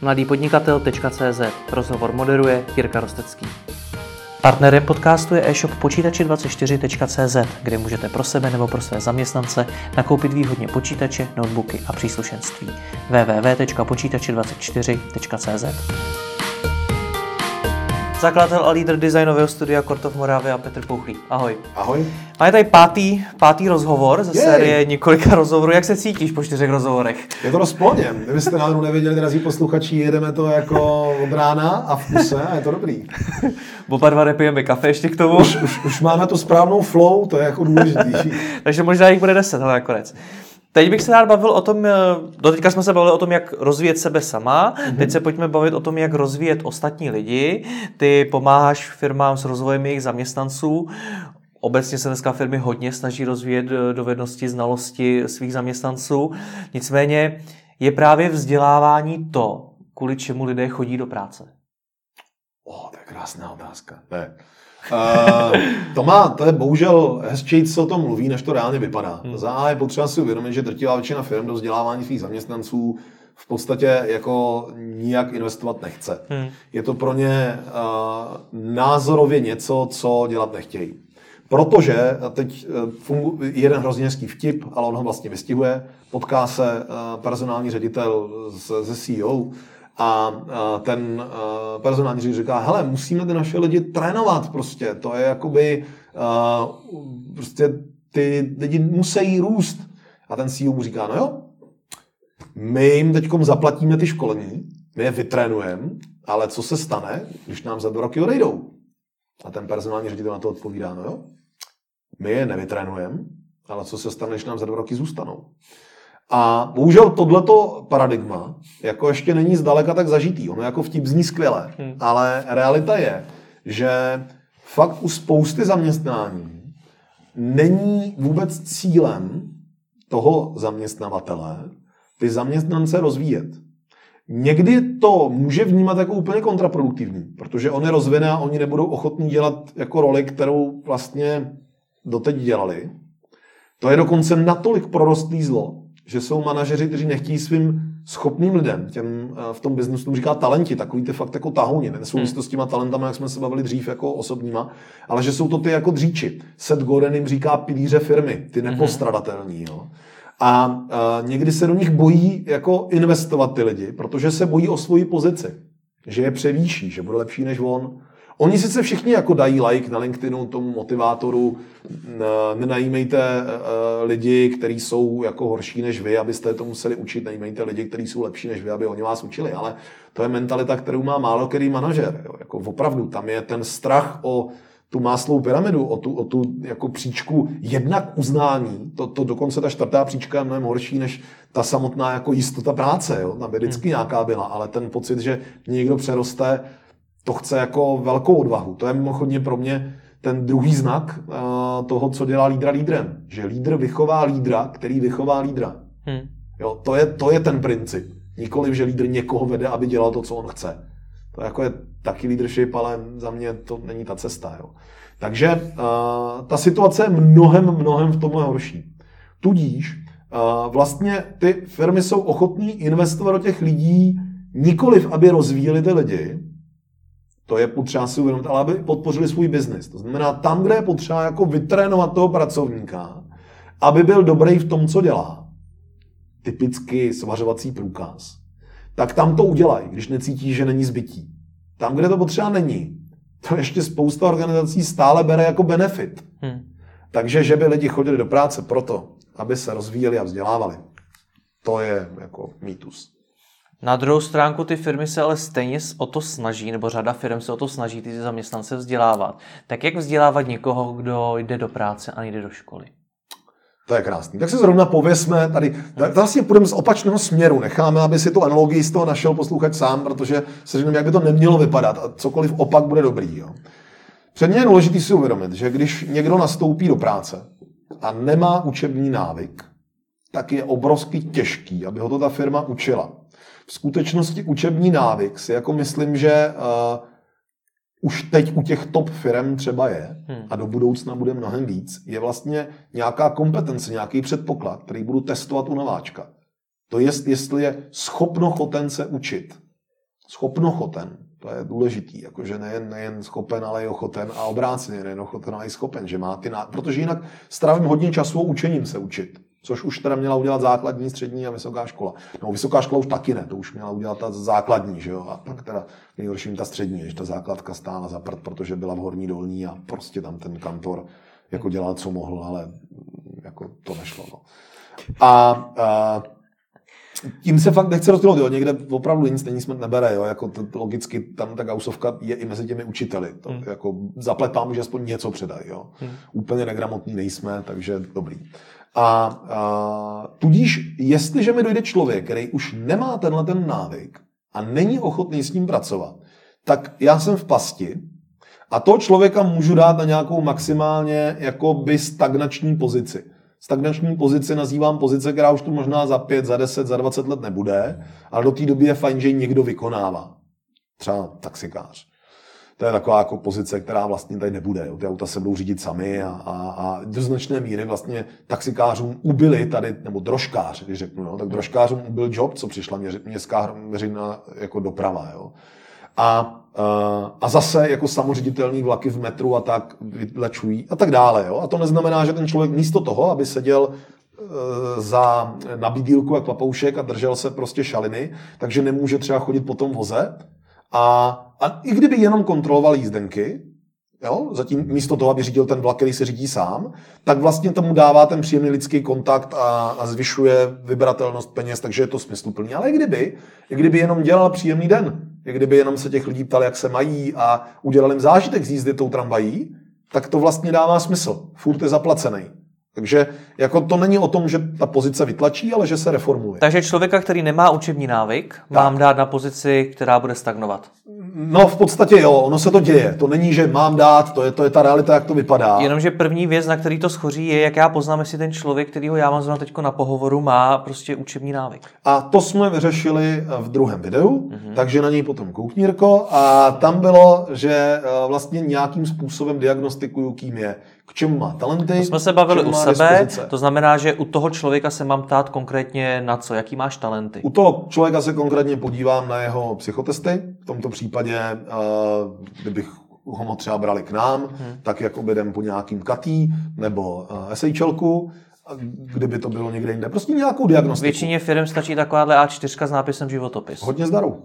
mladýpodnikatel.cz Rozhovor moderuje Jirka Rostecký. Partnerem podcastu je e-shop počítači24.cz, kde můžete pro sebe nebo pro své zaměstnance nakoupit výhodně počítače, notebooky a příslušenství. www.počítači24.cz Zakladatel a lídr designového studia Kortov Moravia a Petr Pouchlý. Ahoj. Ahoj. Máme tady pátý, pátý rozhovor ze Jej. série několika rozhovorů. Jak se cítíš po čtyřech rozhovorech? Je to rozplně. Kdybyste náhodou nevěděli, drazí posluchači, jedeme to jako od rána a v kuse a je to dobrý. Oba dva nepijeme kafe ještě k tomu, Už, už, už máme tu správnou flow, to je jako důležitý. takže možná jich bude deset, ale nakonec. Teď bych se rád bavil o tom, eh, doteďka jsme se bavili o tom, jak rozvíjet sebe sama, teď se pojďme bavit o tom, jak rozvíjet ostatní lidi. Ty pomáháš firmám s rozvojem jejich zaměstnanců. Obecně se dneska firmy hodně snaží rozvíjet eh, dovednosti, znalosti svých zaměstnanců. Nicméně je právě vzdělávání to, kvůli čemu lidé chodí do práce. O, to je krásná otázka. Ne. Uh, to má, to je bohužel hezčí, co o tom mluví, než to reálně vypadá. Hmm. Za A je potřeba si uvědomit, že drtivá většina firm do vzdělávání svých zaměstnanců v podstatě jako nijak investovat nechce. Hmm. Je to pro ně uh, názorově něco, co dělat nechtějí. Protože, teď eh, fungu, jeden hrozně hezký vtip, ale on ho vlastně vystihuje, potká se uh, personální ředitel se, se CEO a ten personální ředitel říká, hele, musíme ty naše lidi trénovat prostě, to je jakoby, prostě ty lidi musí růst. A ten CEO mu říká, no jo, my jim teď zaplatíme ty školení, my je vytrénujeme, ale co se stane, když nám za dva roky odejdou? A ten personální ředitel na to odpovídá, no jo, my je nevytrénujeme, ale co se stane, když nám za dva roky zůstanou? A bohužel tohleto paradigma jako ještě není zdaleka tak zažitý. Ono jako vtip zní skvěle, hmm. ale realita je, že fakt u spousty zaměstnání není vůbec cílem toho zaměstnavatele ty zaměstnance rozvíjet. Někdy to může vnímat jako úplně kontraproduktivní, protože on je rozvine a oni nebudou ochotní dělat jako roli, kterou vlastně doteď dělali. To je dokonce natolik prorostlý zlo, že jsou manažeři, kteří nechtějí svým schopným lidem, těm eh, v tom biznesu tomu říká talenti, takový ty fakt jako tahouni, nesouvisí Hmm. to s těma talentama, jak jsme se bavili dřív jako osobníma, ale že jsou to ty jako dříči. Seth Godin jim říká pilíře firmy, ty nepostradatelní. Jo. A, a někdy se do nich bojí jako investovat ty lidi, protože se bojí o svoji pozici, že je převýší, že bude lepší než on. Oni sice všichni jako dají like na LinkedInu tomu motivátoru, nenajímejte eh, lidi, kteří jsou jako horší než vy, abyste to museli učit, najímejte lidi, kteří jsou lepší než vy, aby oni vás učili, ale to je mentalita, kterou má málo který manažer. Jo. Jako opravdu, tam je ten strach o tu máslou pyramidu, o tu, o tu jako příčku jednak uznání, to, to dokonce ta čtvrtá příčka je mnohem horší než ta samotná jako jistota práce, jo. tam by vždycky nějaká byla, ale ten pocit, že někdo přeroste, to chce jako velkou odvahu. To je mimochodně pro mě ten druhý znak uh, toho, co dělá lídra lídrem. Že lídr vychová lídra, který vychová lídra. Hmm. Jo, to, je, to je ten princip. Nikoliv, že lídr někoho vede, aby dělal to, co on chce. To jako je taky leadership, ale za mě to není ta cesta. Jo. Takže uh, ta situace je mnohem, mnohem v tomhle horší. Tudíž uh, vlastně ty firmy jsou ochotní investovat do těch lidí nikoliv, aby rozvíjeli ty lidi, to je potřeba si uvědomit, ale aby podpořili svůj biznis. To znamená, tam, kde je potřeba jako vytrénovat toho pracovníka, aby byl dobrý v tom, co dělá, typicky svařovací průkaz, tak tam to udělají, když necítí, že není zbytí. Tam, kde to potřeba není, to ještě spousta organizací stále bere jako benefit. Hmm. Takže, že by lidi chodili do práce proto, aby se rozvíjeli a vzdělávali, to je jako mýtus. Na druhou stránku ty firmy se ale stejně o to snaží, nebo řada firm se o to snaží ty zaměstnance vzdělávat. Tak jak vzdělávat někoho, kdo jde do práce a nejde do školy? To je krásný. Tak si zrovna pověsme tady, tak vlastně půjdeme z opačného směru. Necháme, aby si tu analogii z toho našel posluchač sám, protože se řekneme, jak by to nemělo vypadat a cokoliv opak bude dobrý. Jo. Před mě je důležité si uvědomit, že když někdo nastoupí do práce a nemá učební návyk, tak je obrovsky těžký, aby ho to ta firma učila. V skutečnosti učební návyk si jako myslím, že uh, už teď u těch top firm třeba je Hmm. a do budoucna bude mnohem víc, je vlastně nějaká kompetence, nějaký předpoklad, který budu testovat u nováčka. To je, jestli je schopno choten se učit. schopnochoten. To je důležitý, jakože nejen, nejen schopen, ale i ochoten a obráceně nejen ochoten, ale i schopen, že má ty ná... Protože jinak strávím hodně času učením se učit. Což už teda měla udělat základní, střední a vysoká škola. No, vysoká škola už taky ne, to už měla udělat ta základní, že jo, a pak teda nejhorším ta střední, když ta základka stála za prd, protože byla v horní dolní a prostě tam ten kantor jako dělal, co mohl, ale jako to nešlo. No. A, a tím se fakt nechce rozdělit, jo. někde opravdu nic není smrt nebere, jo. Jako to, logicky tam ta gausovka je i mezi těmi učiteli. To, hmm. jako zapletám, že aspoň něco předají. Jo. Hmm. Úplně negramotní nejsme, takže dobrý. A, a tudíž, jestliže mi dojde člověk, který už nemá tenhle ten návyk a není ochotný s ním pracovat, tak já jsem v pasti a toho člověka můžu dát na nějakou maximálně jakoby stagnační pozici. Stagnační pozici nazývám pozice, která už tu možná za 5, za 10, za 20 let nebude, ale do té doby je fajn, že ji někdo vykonává. Třeba taxikář. To je taková jako pozice, která vlastně tady nebude. Jo. Ty auta se budou řídit sami a, a, a do značné míry vlastně taxikářům ubili tady, nebo drožkář, když řeknu, jo, tak drožkářům ubil job, co přišla městská veřejná jako doprava. Jo. A, a zase jako samoředitelný vlaky v metru a tak vytlačují a tak dále. Jo. A to neznamená, že ten člověk místo toho, aby seděl e, za nabídílku a klapoušek a držel se prostě šaliny, takže nemůže třeba chodit po tom voze, a, a i kdyby jenom kontroloval jízdenky, jo, zatím místo toho, aby řídil ten vlak, který se řídí sám, tak vlastně tomu dává ten příjemný lidský kontakt a, a zvyšuje vybratelnost peněz, takže je to smysluplný. Ale i kdyby, i kdyby jenom dělal příjemný den, i kdyby jenom se těch lidí ptal, jak se mají a udělal jim zážitek z jízdy tou tramvají, tak to vlastně dává smysl. Furt je zaplacený. Takže jako to není o tom, že ta pozice vytlačí, ale že se reformuje. Takže člověka, který nemá učební návyk, tak. mám dát na pozici, která bude stagnovat. No v podstatě jo, ono se to děje. To není, že mám dát, to je, to je ta realita, jak to vypadá. Jenomže první věc, na který to schoří, je, jak já poznám, jestli ten člověk, kterýho já mám zrovna teď na pohovoru, má prostě učební návyk. A to jsme vyřešili v druhém videu, mm-hmm. takže na něj potom koukni, Jirko. A tam bylo, že eh, vlastně nějakým způsobem diagnostikuju, kým je k čemu má talenty. To jsme se bavili u sebe, dispozice. to znamená, že u toho člověka se mám ptát konkrétně na co, jaký máš talenty. U toho člověka se konkrétně podívám na jeho psychotesty. V tomto případě, eh, kdybych ho třeba brali k nám, hmm. tak jako jdem po nějakým katý nebo eh, SHLku, kdyby to bylo někde jinde. Prostě nějakou diagnostiku. Většině firm stačí takováhle A4 s nápisem životopis. Hodně zdaru.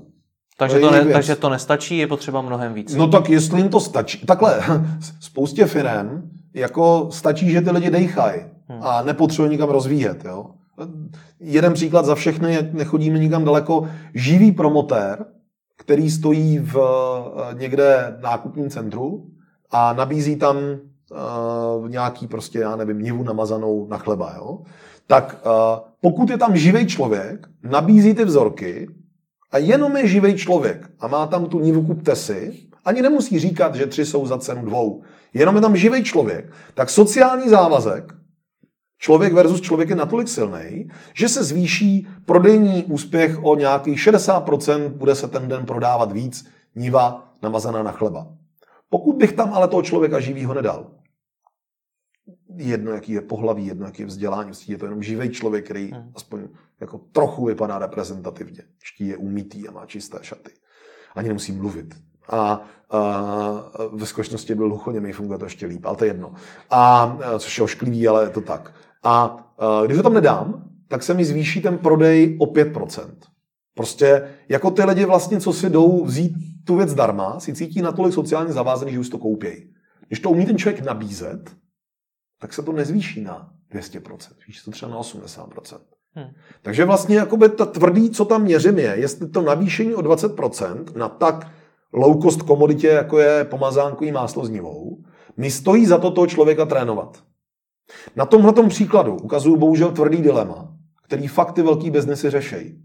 Takže to, ne, takže to nestačí, je potřeba mnohem víc. No tak jestli jim to stačí. Takhle, spoustě firm jako stačí, že ty lidi dejchají hmm. a nepotřebuje nikam rozvíjet. Jo? Jeden příklad za všechny, nechodíme nikam daleko, živý promotér, který stojí v eh, někde nákupním centru a nabízí tam uh, nějaký prostě, já nevím, nivu namazanou na chleba, jo? tak uh, pokud je tam živý člověk, nabízí ty vzorky a jenom je živý člověk a má tam tu nivu kupte si, ani nemusí říkat, že tři jsou za cenu dvou jenom je tam živý člověk, tak sociální závazek, člověk versus člověk je natolik silný, že se zvýší prodejní úspěch o nějakých 60%, bude se ten den prodávat víc niva namazaná na chleba. Pokud bych tam ale toho člověka živýho nedal, jedno, jaký je pohlaví, jedno, jaký je vzdělání, je to jenom živý člověk, který hmm. aspoň jako trochu vypadá reprezentativně. Ští je umytý a má čisté šaty. Ani nemusí mluvit a, a ve skutečnosti byl hluchoněmý, funguje to ještě líp, ale to je jedno. A, což je ošklivý, ale je to tak. A, a když ho tam nedám, tak se mi zvýší ten prodej o 5%. Prostě jako ty lidi vlastně, co si jdou vzít tu věc zdarma, si cítí natolik sociálně zavázaný, že už to koupějí. Když to umí ten člověk nabízet, tak se to nezvýší na 200%, zvýší to třeba na 80%. Hmm. Takže vlastně jakoby ta tvrdý, co tam měřím je, jestli to navýšení o 20% na tak low cost komoditě, jako je pomazánkový máslo s nivou, mi stojí za to toho člověka trénovat. Na tomhle příkladu ukazuju bohužel tvrdý dilema, který fakt ty velký biznesy řešejí.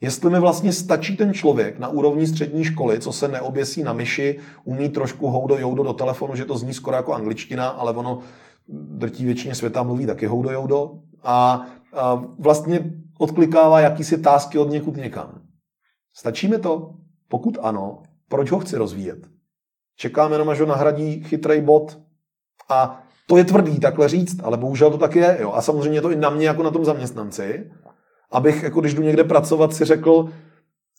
Jestli mi vlastně stačí ten člověk na úrovni střední školy, co se neoběsí na myši, umí trošku houdo joudo do telefonu, že to zní skoro jako angličtina, ale ono drtí většině světa mluví taky houdo joudo a, a vlastně odklikává jakýsi tásky od někud někam. Stačí mi to? Pokud ano, proč ho chci rozvíjet? Čekám jenom, až ho nahradí chytrý bot. A to je tvrdý takhle říct, ale bohužel to tak je. Jo. A samozřejmě to i na mě jako na tom zaměstnanci, abych, jako když jdu někde pracovat, si řekl,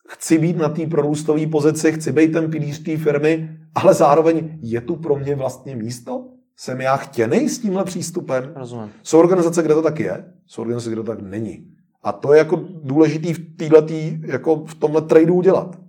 chci být na té prorůstové pozici, chci být ten pilíř té firmy, ale zároveň je tu pro mě vlastně místo? Jsem já chtěný s tímhle přístupem? Rozumím. Jsou organizace, kde to tak je, jsou organizace, kde to tak není. A to je jako důležitý v této, jako v tomhle tradu udělat.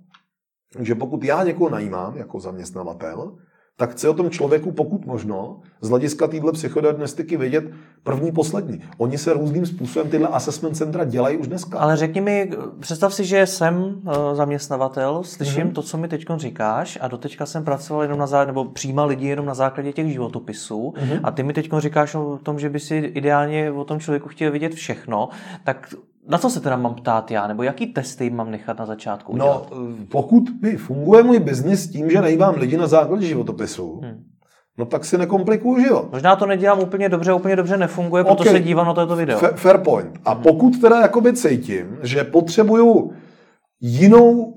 Takže pokud já někoho najímám jako zaměstnavatel, tak chci o tom člověku pokud možno z hlediska téhle psychodiagnostiky vědět první, poslední. Oni se různým způsobem tyhle assessment centra dělají už dneska. Ale řekni mi, představ si, že jsem uh, zaměstnavatel, slyším mm-hmm. to, co mi teď říkáš a doteďka jsem pracoval jenom na základě, nebo přijímal lidi jenom na základě těch životopisů mm-hmm. a ty mi teď říkáš o tom, že by si ideálně o tom člověku chtěl vědět všechno, tak na co se teda mám ptát já, nebo jaký testy mám nechat na začátku no, udělat? No, pokud by funguje můj biznis tím, že nejvám lidi na základě životopisu, hmm. no tak si nekomplikuju život. Možná to nedělám úplně dobře, úplně dobře nefunguje, proto okay. se dívám na toto video. Fair, fair point. A hmm. pokud teda jakoby cítím, že potřebuju jinou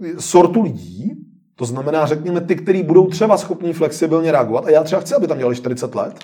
e, sortu lidí, to znamená, řekněme, ty, kteří budou třeba schopni flexibilně reagovat, a já třeba chci, aby tam dělali 40 let,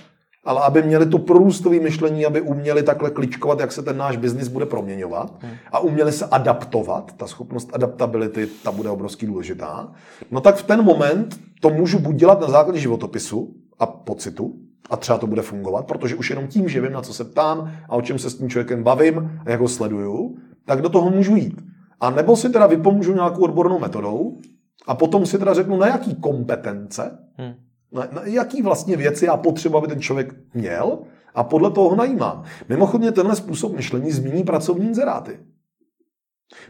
ale aby měli to prorůstové myšlení, aby uměli takhle kličkovat, jak se ten náš biznis bude proměňovat hmm. a uměli se adaptovat, ta schopnost adaptability, ta bude obrovský důležitá, no tak v ten moment to můžu buď dělat na základě životopisu a pocitu, a třeba to bude fungovat, protože už jenom tím, že vím, na co se ptám a o čem se s tím člověkem bavím a jak ho sleduju, tak do toho můžu jít. A nebo si teda vypomůžu nějakou odbornou metodou a potom si teda řeknu, na jaký kompetence hmm na, na jaký vlastně věci já potřebuji, aby ten člověk měl a podle toho ho najímám. Mimochodně tenhle způsob myšlení zmíní pracovní inzeráty.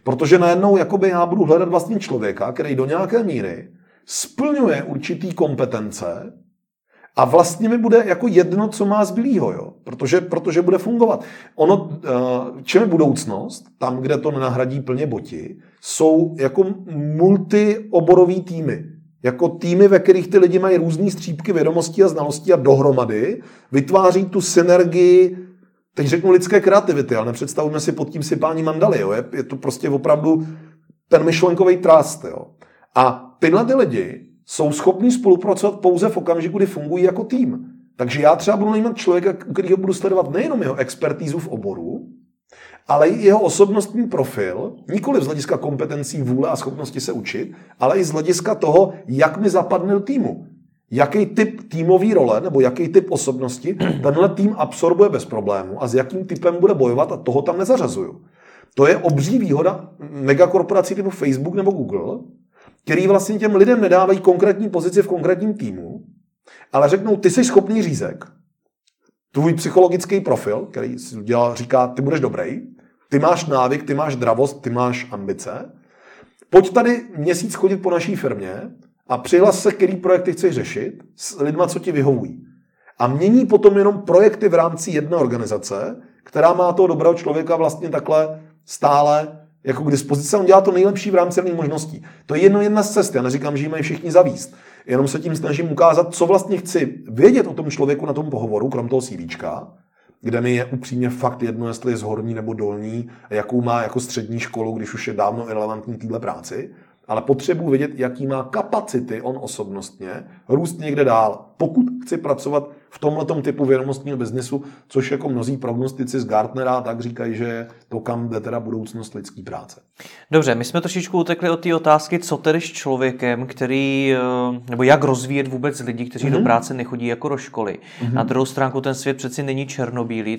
Protože najednou jakoby já budu hledat vlastně člověka, který do nějaké míry splňuje určitý kompetence a vlastně mi bude jako jedno, co má zbylýho, jo? Protože, protože bude fungovat. Ono, eh, čem je budoucnost, tam, kde to nenahradí plně boti, jsou jako multioborový týmy jako týmy, ve kterých ty lidi mají různé střípky vědomostí a znalostí a dohromady vytváří tu synergii, teď řeknu lidské kreativity, ale nepředstavujeme si pod tím sypání mandaly. Jo. Je, je to prostě opravdu ten myšlenkový trust. Jo. A tyhle ty lidi jsou schopní spolupracovat pouze v okamžiku, kdy fungují jako tým. Takže já třeba budu najímat člověka, kterého budu sledovat nejenom jeho expertízu v oboru, ale i jeho osobnostní profil, nikoli z hlediska kompetencí, vůle a schopnosti se učit, ale i z hlediska toho, jak mi zapadne do týmu. Jaký typ týmové role nebo jaký typ osobnosti tenhle tým absorbuje bez problému a s jakým typem bude bojovat a toho tam nezařazuju. To je obří výhoda megakorporací typu Facebook nebo Google, který vlastně těm lidem nedávají konkrétní pozici v konkrétním týmu, ale řeknou, ty jsi schopný řízek, tvůj psychologický profil, který dělá, říká, ty budeš dobrý, ty máš návyk, ty máš dravost, ty máš ambice. Pojď tady měsíc chodit po naší firmě a přihlas se, který projekty chceš řešit s lidma, co ti vyhovují. A mění potom jenom projekty v rámci jedné organizace, která má toho dobrého člověka vlastně takhle stále jako k dispozici. On dělá to nejlepší v rámci možností. To je jedno jedna z cest. Já neříkám, že ji mají všichni zavíst. Jenom se tím snažím ukázat, co vlastně chci vědět o tom člověku na tom pohovoru, krom toho CVčka, kde mi je upřímně fakt jedno, jestli je z horní nebo dolní, jakou má jako střední školu, když už je dávno irrelevantní téhle práci, ale potřebuji vědět, jaký má kapacity on osobnostně růst někde dál. Pokud chci pracovat v tomhle typu vědomostního biznesu, což jako mnozí prognostici z Gartnera tak říkají, že to kam jde teda budoucnost lidské práce. Dobře, my jsme trošičku utekli od té otázky, co tedy s člověkem, který, eh, nebo jak rozvíjet vůbec lidi, kteří mm-hmm. do mhm. práce nechodí jako do školy. Mm-hmm. Na druhou stránku ten svět přeci není černobílý,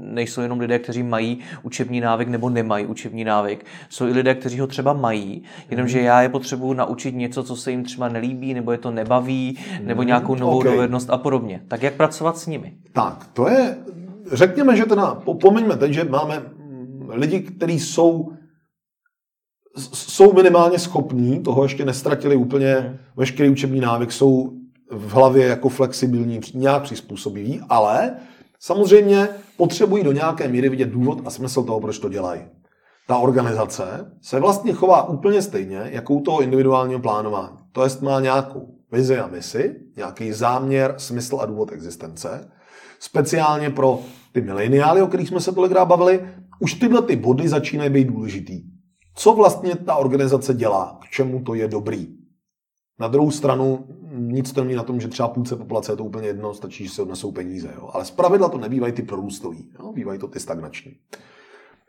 nejsou jenom lidé, kteří mají učební návyk nebo nemají učební návyk. Jsou i lidé, kteří ho třeba mají, jenomže mm-hmm. já je potřebuji naučit něco, co se jim třeba nelíbí, nebo je to nebaví, nebo nějakou novou okay. dovednost a podobně. Tak jak pracovat s nimi? Tak, to je, řekněme, že teda, pomeňme teď, že máme lidi, kteří jsou jsou minimálně schopní, toho ještě nestratili úplně hmm. veškerý učební návyk, jsou v hlavě jako flexibilní, nějak přizpůsobiví, ale samozřejmě potřebují do nějaké míry vidět důvod a smysl toho, proč to dělají. Ta organizace se vlastně chová úplně stejně, jako u toho individuálního plánování. To jest má nějakou vizi a misi, nějaký záměr, smysl a důvod existence. Speciálně pro ty mileniály, o kterých jsme se tolikrát bavili, už tyhle ty body začínají být důležitý. Co vlastně ta organizace dělá? K čemu to je dobrý? Na druhou stranu nic to není na tom, že třeba půlce populace je to úplně jedno, stačí, že se odnesou peníze. Jo? Ale zpravidla to nebývají ty prorůstový, jo? bývají to ty stagnační.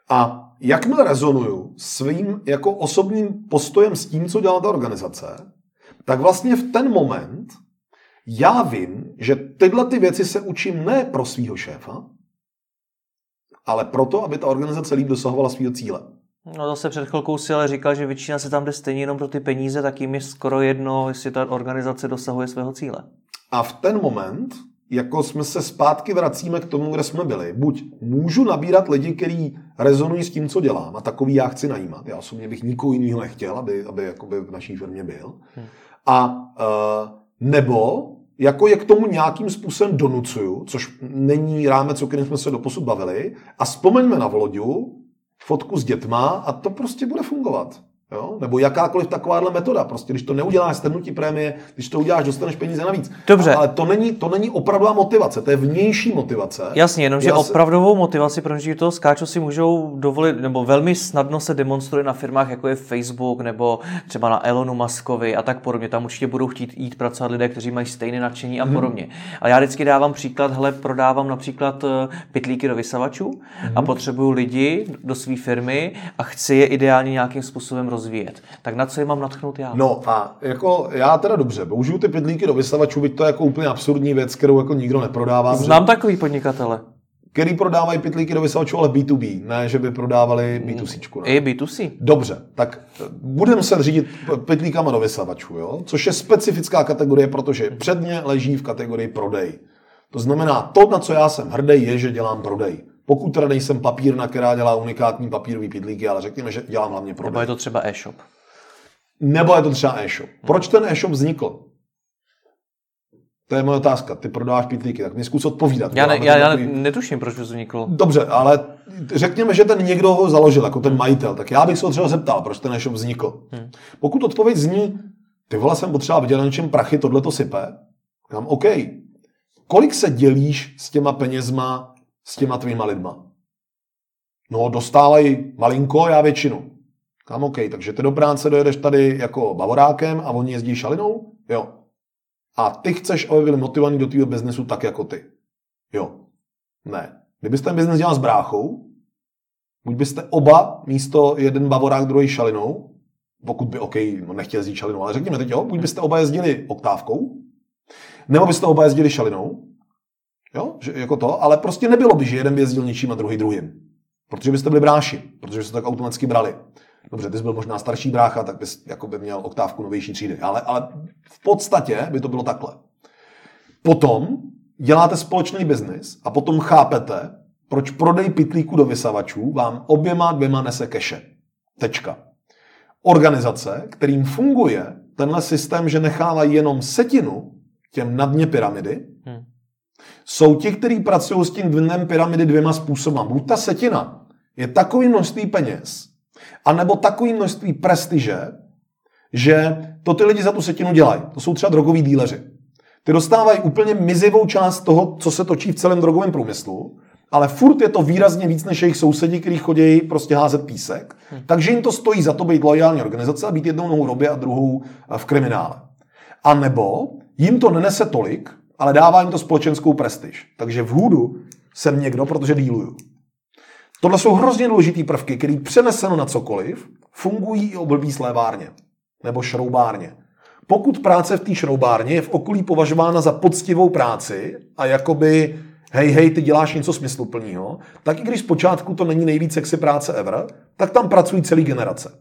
A jakmile rezonuju svým jako osobním postojem s tím, co dělá ta organizace, tak vlastně v ten moment já vím, že tyhle ty věci se učím ne pro svého šéfa, ale proto, aby ta organizace líp dosahovala svého cíle. No zase před chvilkou si ale říkal, že většina se tam jde stejně jenom pro ty peníze, tak jim je skoro jedno, jestli ta organizace dosahuje svého cíle. A v ten moment, jako jsme se zpátky vracíme k tomu, kde jsme byli. Buď můžu nabírat lidi, kteří rezonují s tím, co dělám, a takový já chci najímat. Já osobně bych nikoho jiného nechtěl, aby, aby jakoby v naší firmě byl. Hmm. A uh, nebo jako je k tomu nějakým způsobem donucuju, což není rámec, o kterém jsme se doposud bavili, a vzpomeňme na Voloďu, fotku s dětma a to prostě bude fungovat. Jo? Nebo jakákoliv takováhle metoda. Prostě, když to neuděláš strnutí prémie, když to uděláš, dostaneš peníze navíc. Dobře. Ale to není, to není opravdová motivace, to je vnější motivace. Jasně, jenomže Já opravdovou motivaci, protože toho skáču si můžou dovolit, nebo velmi snadno se demonstruje na firmách, jako je Facebook, nebo třeba na Elonu Muskovi a tak podobně. Tam určitě budou chtít jít pracovat lidé, kteří mají stejné nadšení a hmm. podobně. Ale já vždycky dávám příklad, hele, prodávám například eh, pytlíky do vysavačů hmm. a potřebuju lidi do své firmy a chci je ideálně nějakým způsobem rozvíjet rozvíjet. Tak na co je mám natchnout já? No a jako já teda dobře, použiju ty pytlíky do vysavačů, byť to je jako úplně absurdní věc, kterou jako nikdo neprodává. Znám že... takový podnikatele. Který prodávají pytlíky do vysavačů, ale B2B, ne, že by prodávali B2C. Ne? I B2C. Dobře, tak budeme se řídit pytlíkama do vysavačů, jo? což je specifická kategorie, protože předně leží v kategorii prodej. To znamená, to, na co já jsem hrdý, je, že dělám prodej. Pokud teda nejsem papírna, která dělá unikátní papírový pidlíky, ale řekněme, že dělám hlavně prodej. Nebo je to třeba e-shop. Nebo je to třeba e-shop. Proč ten e-shop vznikl? To je moje otázka. Ty prodáváš pitlíky, tak mi zkus odpovídat. Já, ne, já, já netuším, proč vznikl. Dobře, ale řekněme, že ten někdo ho založil, jako ten majitel, tak já bych se ho třeba zeptal, proč ten e-shop vznikl. Hmm. Pokud odpověď zní, ty vole, jsem potřeba vydělat na něčem prachy, tohle to sype, říkám, OK, kolik se dělíš s těma penězma s těma tvýma lidma? No, dostávají malinko, já většinu. Kam OK, takže ty do práce dojedeš tady jako bavorákem a oni jezdí šalinou? Jo. A ty chceš, aby byli motivovaní do tvého biznesu tak jako ty. Jo. Ne. Kdybyste ten biznes dělal s bráchou, buď byste oba místo jeden bavorák, druhý šalinou, pokud by, OK, no nechtěl jezdit šalinou, ale řekněme teď jo, buď byste oba jezdili oktávkou, nebo byste oba jezdili šalinou, Jo? Že, jako to, ale prostě nebylo by, že jeden jezdil něčím a druhý druhým. Protože byste byli bráši, protože byste tak automaticky brali. Dobře, ty jsi byl možná starší brácha, tak bys jako by měl oktávku novější třídy. Ale, ale v podstatě by to bylo takhle. Potom děláte společný biznis a potom chápete, proč prodej pitlíku do vysavačů vám oběma dvěma nese keše. Tečka. Organizace, kterým funguje tenhle systém, že nechávají jenom setinu těm na dně pyramidy, hmm jsou ti, kteří pracují s tím dnem pyramidy dvěma způsoby. Buď ta setina je takový množství peněz, anebo takový množství prestiže, že to ty lidi za tu setinu dělají. To jsou třeba drogoví díleři. Ty dostávají úplně mizivou část toho, co se točí v celém drogovém průmyslu, ale furt je to výrazně víc než jejich sousedí, kteří chodí prostě házet písek. Hmm. Takže jim to stojí za to být lojální organizace a být jednou nohou robě a druhou v kriminále. A nebo jim to nenese tolik, ale dává jim to společenskou prestiž. Takže v hůdu jsem někdo, protože díluju. Tohle jsou hrozně důležité prvky, které přeneseno na cokoliv fungují i o blbý slévárně nebo šroubárně. Pokud práce v té šroubárně je v okolí považována za poctivou práci a jakoby hej, hej, ty děláš něco smysluplného, tak i když zpočátku to není nejvíc sexy práce ever, tak tam pracují celý generace.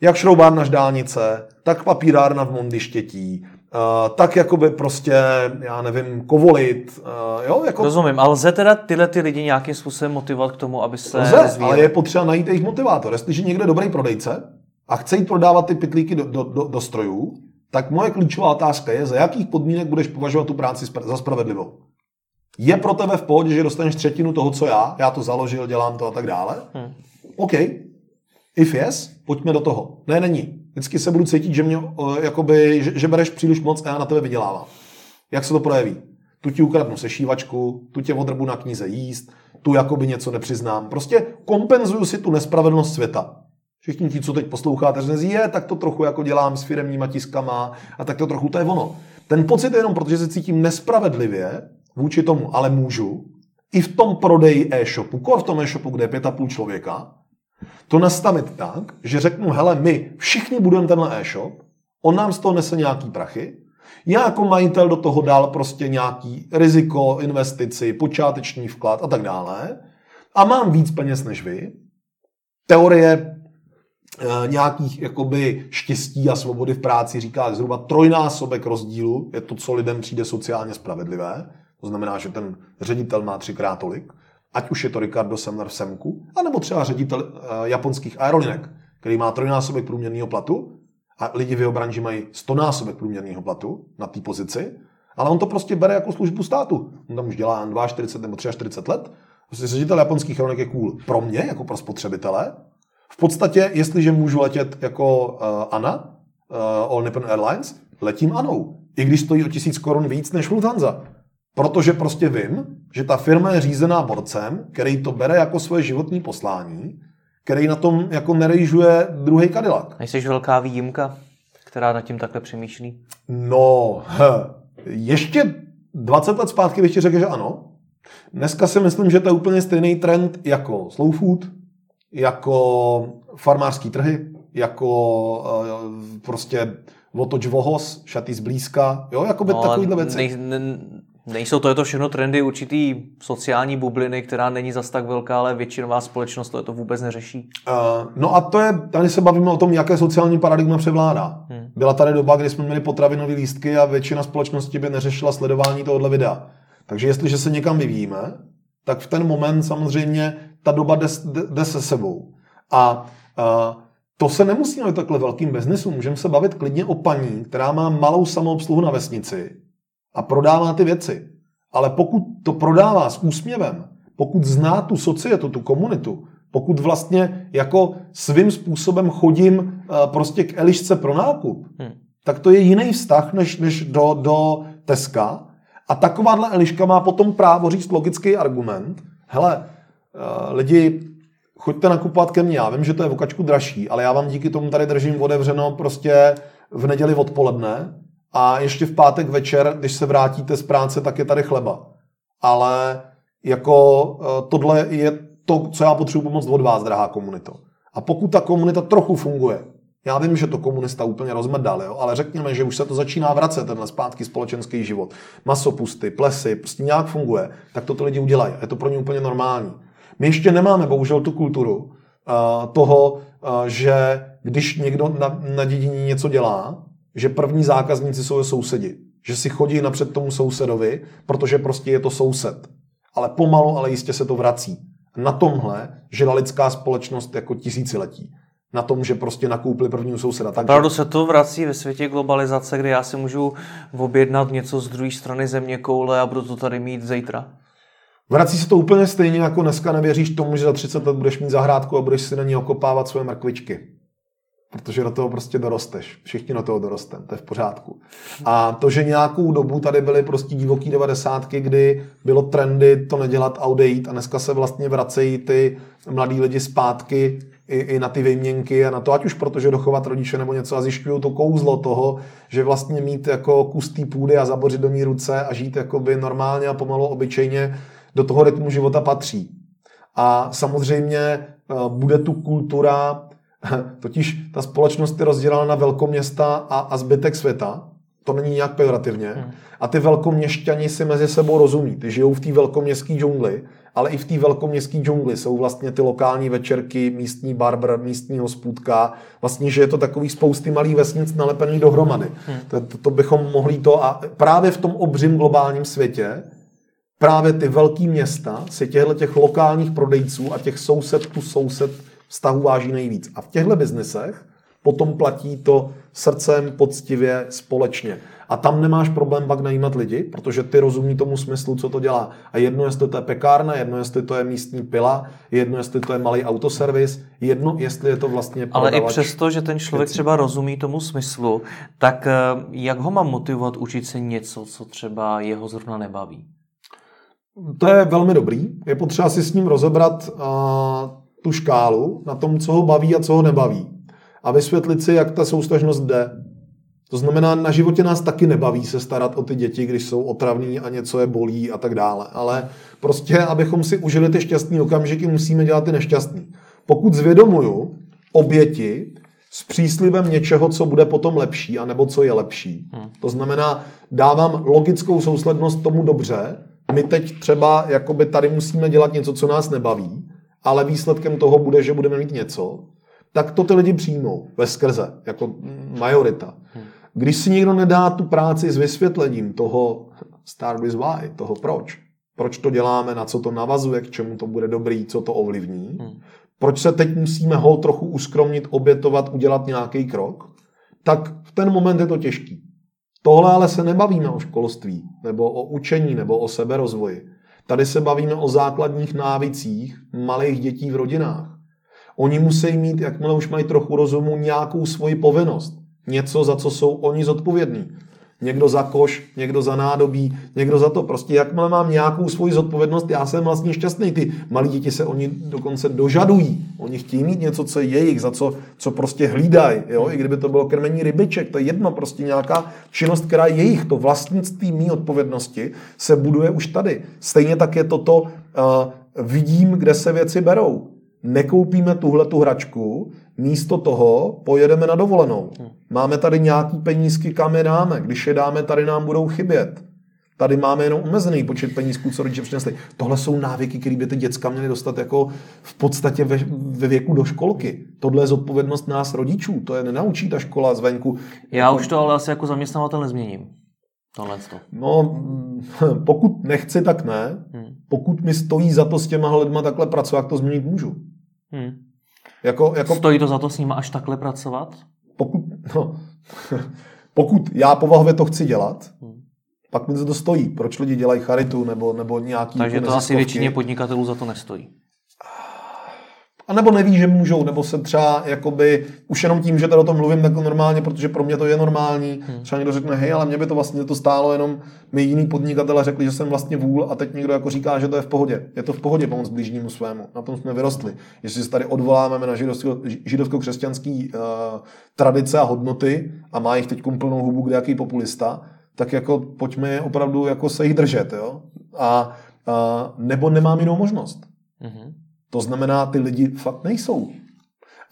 Jak šroubárna dálnice, tak papírárna v Mondy Štětí, Uh, tak jakoby prostě, já nevím, kovolit, uh, jo, jako... Rozumím, ale lze teda tyhle ty lidi nějakým způsobem motivovat k tomu, aby se Lze, rozvíjeli? ale je potřeba najít jejich motivátor. Jestliže někdo je dobrý prodejce a chce jít prodávat ty pytlíky do, do, do, do strojů, tak moje klíčová otázka je, za jakých podmínek budeš považovat tu práci za spravedlivou. Je pro tebe v pohodě, že dostaneš třetinu toho, co já, já to založil, dělám to a tak dále? Hmm. OK. If yes, pojďme do toho. Ne, není vždycky se budu cítit, že, mě, jakoby, že, že bereš příliš moc a já na tebe vydělávám. Jak se to projeví? Tu ti ukradnu sešívačku, tu tě odrbu na knize jíst, tu jakoby něco nepřiznám. Prostě kompenzuju si tu nespravedlnost světa. Všichni ti, co teď posloucháte, říkají, je, tak to trochu jako dělám s firemníma tiskama a tak to trochu, to je ono. Ten pocit je jenom, protože se cítím nespravedlivě vůči tomu, ale můžu, i v tom prodeji e-shopu, kor v tom e-shopu, kde je pět a půl člověka, to nastavit tak, že řeknu, hele, my všichni budeme tenhle e-shop, on nám z toho nese nějaký prachy, já jako majitel do toho dal prostě nějaký riziko, investici, počáteční vklad a tak dále a mám víc peněz než vy. Teorie e, nějakých jakoby štěstí a svobody v práci říká zhruba trojnásobek rozdílu, je to, co lidem přijde sociálně spravedlivé, to znamená, že ten ředitel má třikrát tolik, ať už je to Ricardo Semler v Semku, anebo třeba ředitel uh, japonských aerolinek, který má trojnásobek průměrného platu a lidi v jeho branži mají stonásobek průměrného platu na té pozici, ale on to prostě bere jako službu státu. On tam už dělá 42 nebo 43 let. Prostě ředitel japonských aerolinek je cool pro mě, jako pro spotřebitele. V podstatě, jestliže můžu letět jako uh, ANA, uh, All Nippon Airlines, letím ANou. I když stojí o tisíc korun víc než Lufthansa. Protože prostě vím, že ta firma je řízená borcem, který to bere jako svoje životní poslání, který na tom jako nerejžuje druhý Cadillac. Nejsi velká výjimka, která nad tím takhle přemýšlí? No, he, ještě 20 let zpátky bych ti řekl, že ano. Dneska si myslím, že to je úplně stejný trend jako slow food, jako farmářský trhy, jako uh, prostě otoč vohos, šaty zblízka, jo, jako by no, takovýhle věci. Nej, ne, Nejsou to, je to všechno trendy určitý sociální bubliny, která není zas tak velká, ale většinová společnost to, je to vůbec neřeší. Uh, no a to je, tady se bavíme o tom, jaké sociální paradigma převládá. Hmm. Byla tady doba, kdy jsme měli potravinové lístky a většina společnosti by neřešila sledování tohohle videa. Takže jestliže se někam vyvíjíme, tak v ten moment samozřejmě ta doba jde, jde se sebou. A uh, to se nemusí na takhle velkým biznesu. Můžeme se bavit klidně o paní, která má malou samoobsluhu na vesnici a prodává ty věci. Ale pokud to prodává s úsměvem, pokud zná tu societu, tu komunitu, pokud vlastně jako svým způsobem chodím eh, prostě k Elišce pro nákup, hmm. tak to je jiný vztah než, než do, do Teska. A takováhle Eliška má potom právo říct logický argument. Hele, eh, lidi, choďte nakupovat ke mně, já vím, že to je v okačku dražší, ale já vám díky tomu tady držím otevřeno prostě v neděli odpoledne a ještě v pátek večer, když se vrátíte z práce, tak je tady chleba. Ale jako eh, tohle je to, co já potřebuji pomoct od vás, drahá komunito. A pokud ta komunita trochu funguje, já vím, že to komunista úplně rozmrdal, jo? ale řekněme, že už se to začíná vracet, tenhle zpátky společenský život. Masopusty, plesy, prostě nějak funguje, tak to ty lidi udělají. Je to pro ně úplně normální. My ještě nemáme bohužel tu kulturu uh, toho, uh, že když někdo na, na dědiní něco dělá, že první zákazníci jsou sousedi. Že si chodí napřed tomu sousedovi, protože prostě je to soused. Ale pomalu, ale jistě se to vrací. Na tomhle žila lidská společnost jako tisíciletí. Na tom, že prostě nakoupili prvního souseda. Tak Opravdu se to vrací ve světě globalizace, kdy já si můžu objednat něco z druhé strany země koule a budu to tady mít zítra. Vrací se to úplně stejně, jako dneska nevěříš tomu, že za 30 let budeš mít zahrádku a budeš si na ní okopávat svoje mrkvičky protože do toho prostě dorosteš. Všichni do toho dorosteme, to je v pořádku. A to, že nějakou dobu tady byly prostě divoký devadesátky, kdy bylo trendy to nedělat a odejít a dneska se vlastně vracejí ty mladí lidi zpátky i, i na ty výměnky a na to, ať už protože dochovat rodiče nebo něco a zjišťují to kouzlo toho, že vlastně mít jako kus té půdy a zabořit do ní ruce a žít jakoby normálně a pomalu obyčejně do toho rytmu života patří. A samozřejmě eh, bude tu kultura Totiž ta společnost je rozdělena na velkoměsta a, a zbytek světa. To není nějak pejorativně. Hmm. A ty velkoměšťani si mezi sebou rozumí. Ty žijou v té velkoměstské džungli, ale i v té velkoměstské džungli jsou vlastně ty lokální večerky, místní barber, místní hospůdka. Vlastně, že je to takový spousty malých vesnic nalepených dohromady. Hmm. To, to, to bychom mohli to. A právě v tom obřím globálním světě právě ty velké města si těchto těch lokálních prodejců a těch soused tu soused vztahu váží nejvíc. A v těchto biznesech potom platí to srdcem, poctivě, společně. A tam nemáš problém pak najímat lidi, protože ty rozumí tomu smyslu, co to dělá. A jedno, jestli to je pekárna, jedno, jestli to je místní pila, jedno, jestli to je malý autoservis, jedno, jestli je to vlastně Ale i přesto, že ten člověk věcí. třeba rozumí tomu smyslu, tak eh, jak ho mám motivovat učit se něco, co třeba jeho zrovna nebaví? To je velmi dobrý. Je potřeba si s ním rozebrat uh, tu škálu na tom, co ho baví a co ho nebaví. A vysvětlit si, jak ta soustažnost jde. To znamená, na životě nás taky nebaví se starat o ty děti, když jsou otravní a něco je bolí a tak dále. Ale prostě, abychom si užili ty šťastné okamžiky, musíme dělat ty nešťastný. Pokud zvědomuju oběti s příslibem něčeho, co bude potom lepší, anebo co je lepší. Hmm. To znamená, dávám logickou souslednost tomu dobře, my teď třeba jakoby tady musíme dělat něco, co nás nebaví, ale výsledkem toho bude, že budeme mít něco, tak to ty lidi přijmou ve skrze, jako majorita. Když si někdo nedá tu práci s vysvětlením toho start with why, toho proč, proč to děláme, na co to navazuje, k čemu to bude dobrý, co to ovlivní, hmm. proč se teď musíme ho trochu uskromnit, obětovat, udělat nějaký krok, tak v ten moment je to těžký. Tohle ale se nebavíme o školství, nebo o učení, nebo o seberozvoji. Tady se bavíme o základních návicích malých dětí v rodinách. Oni musí mít, jakmile už mají trochu rozumu, nějakou svoji povinnost. Něco, za co jsou oni zodpovědní. Někdo za koš, někdo za nádobí, někdo za to. Prostě jakmile mám nějakou svoji zodpovědnost, já jsem vlastně šťastný. Ty malí děti se oni dokonce dožadují. Oni chtějí mít něco, co je jejich, za co, co prostě hlídají. Jo? I kdyby to bylo krmení rybiček, to je jedno, prostě nějaká činnost, která je jejich. To vlastnictví mý odpovědnosti se buduje už tady. Stejně tak je toto, uh, vidím, kde se věci berou nekoupíme tuhle tu hračku, místo toho pojedeme na dovolenou. Hm. Máme tady nějaký penízky, kam je dáme. Když je dáme, tady nám budou chybět. Tady máme jenom omezený počet penízků, co rodiče přinesli. Tohle jsou návyky, které by ty děcka měly dostat jako v podstatě ve, ve věku do školky. Tohle je zodpovědnost nás rodičů. To je nenaučí ta škola zvenku. Já jako... už to ale asi jako zaměstnavatel nezměním. Tohle to. No, pokud nechci, tak ne. Hmm. Pokud mi stojí za to s těma lidma takhle pracovat, to změnit můžu. Hmm. Jako, jako, Stojí to za to s nimi až takhle pracovat? Pokud, no, pokud já povahově to chci dělat, hmm. pak mi to stojí. Proč lidi dělají charitu nebo, nebo nějaký... Takže to asi většině podnikatelů za to nestojí. A nebo neví, že můžou, nebo se třeba jakoby, už jenom tím, že tady o tom mluvím tak normálně, protože pro mě to je normální. Hmm. Třeba někdo řekne, hej, ale mě by to vlastně to stálo, jenom my jiný podnikatele řekli, že jsem vlastně vůl a teď někdo jako říká, že to je v pohodě. Je to v pohodě pomoct blížnímu svému. Na tom jsme vyrostli. Jestli se tady odvoláme na židovsko-křesťanský uh, tradice a hodnoty a má jich teď plnou hubu kde jaký populista, tak jako pojďme opravdu jako se jich držet. Jo? A, uh, nebo nemám jinou možnost. hmm to znamená, ty lidi fakt nejsou.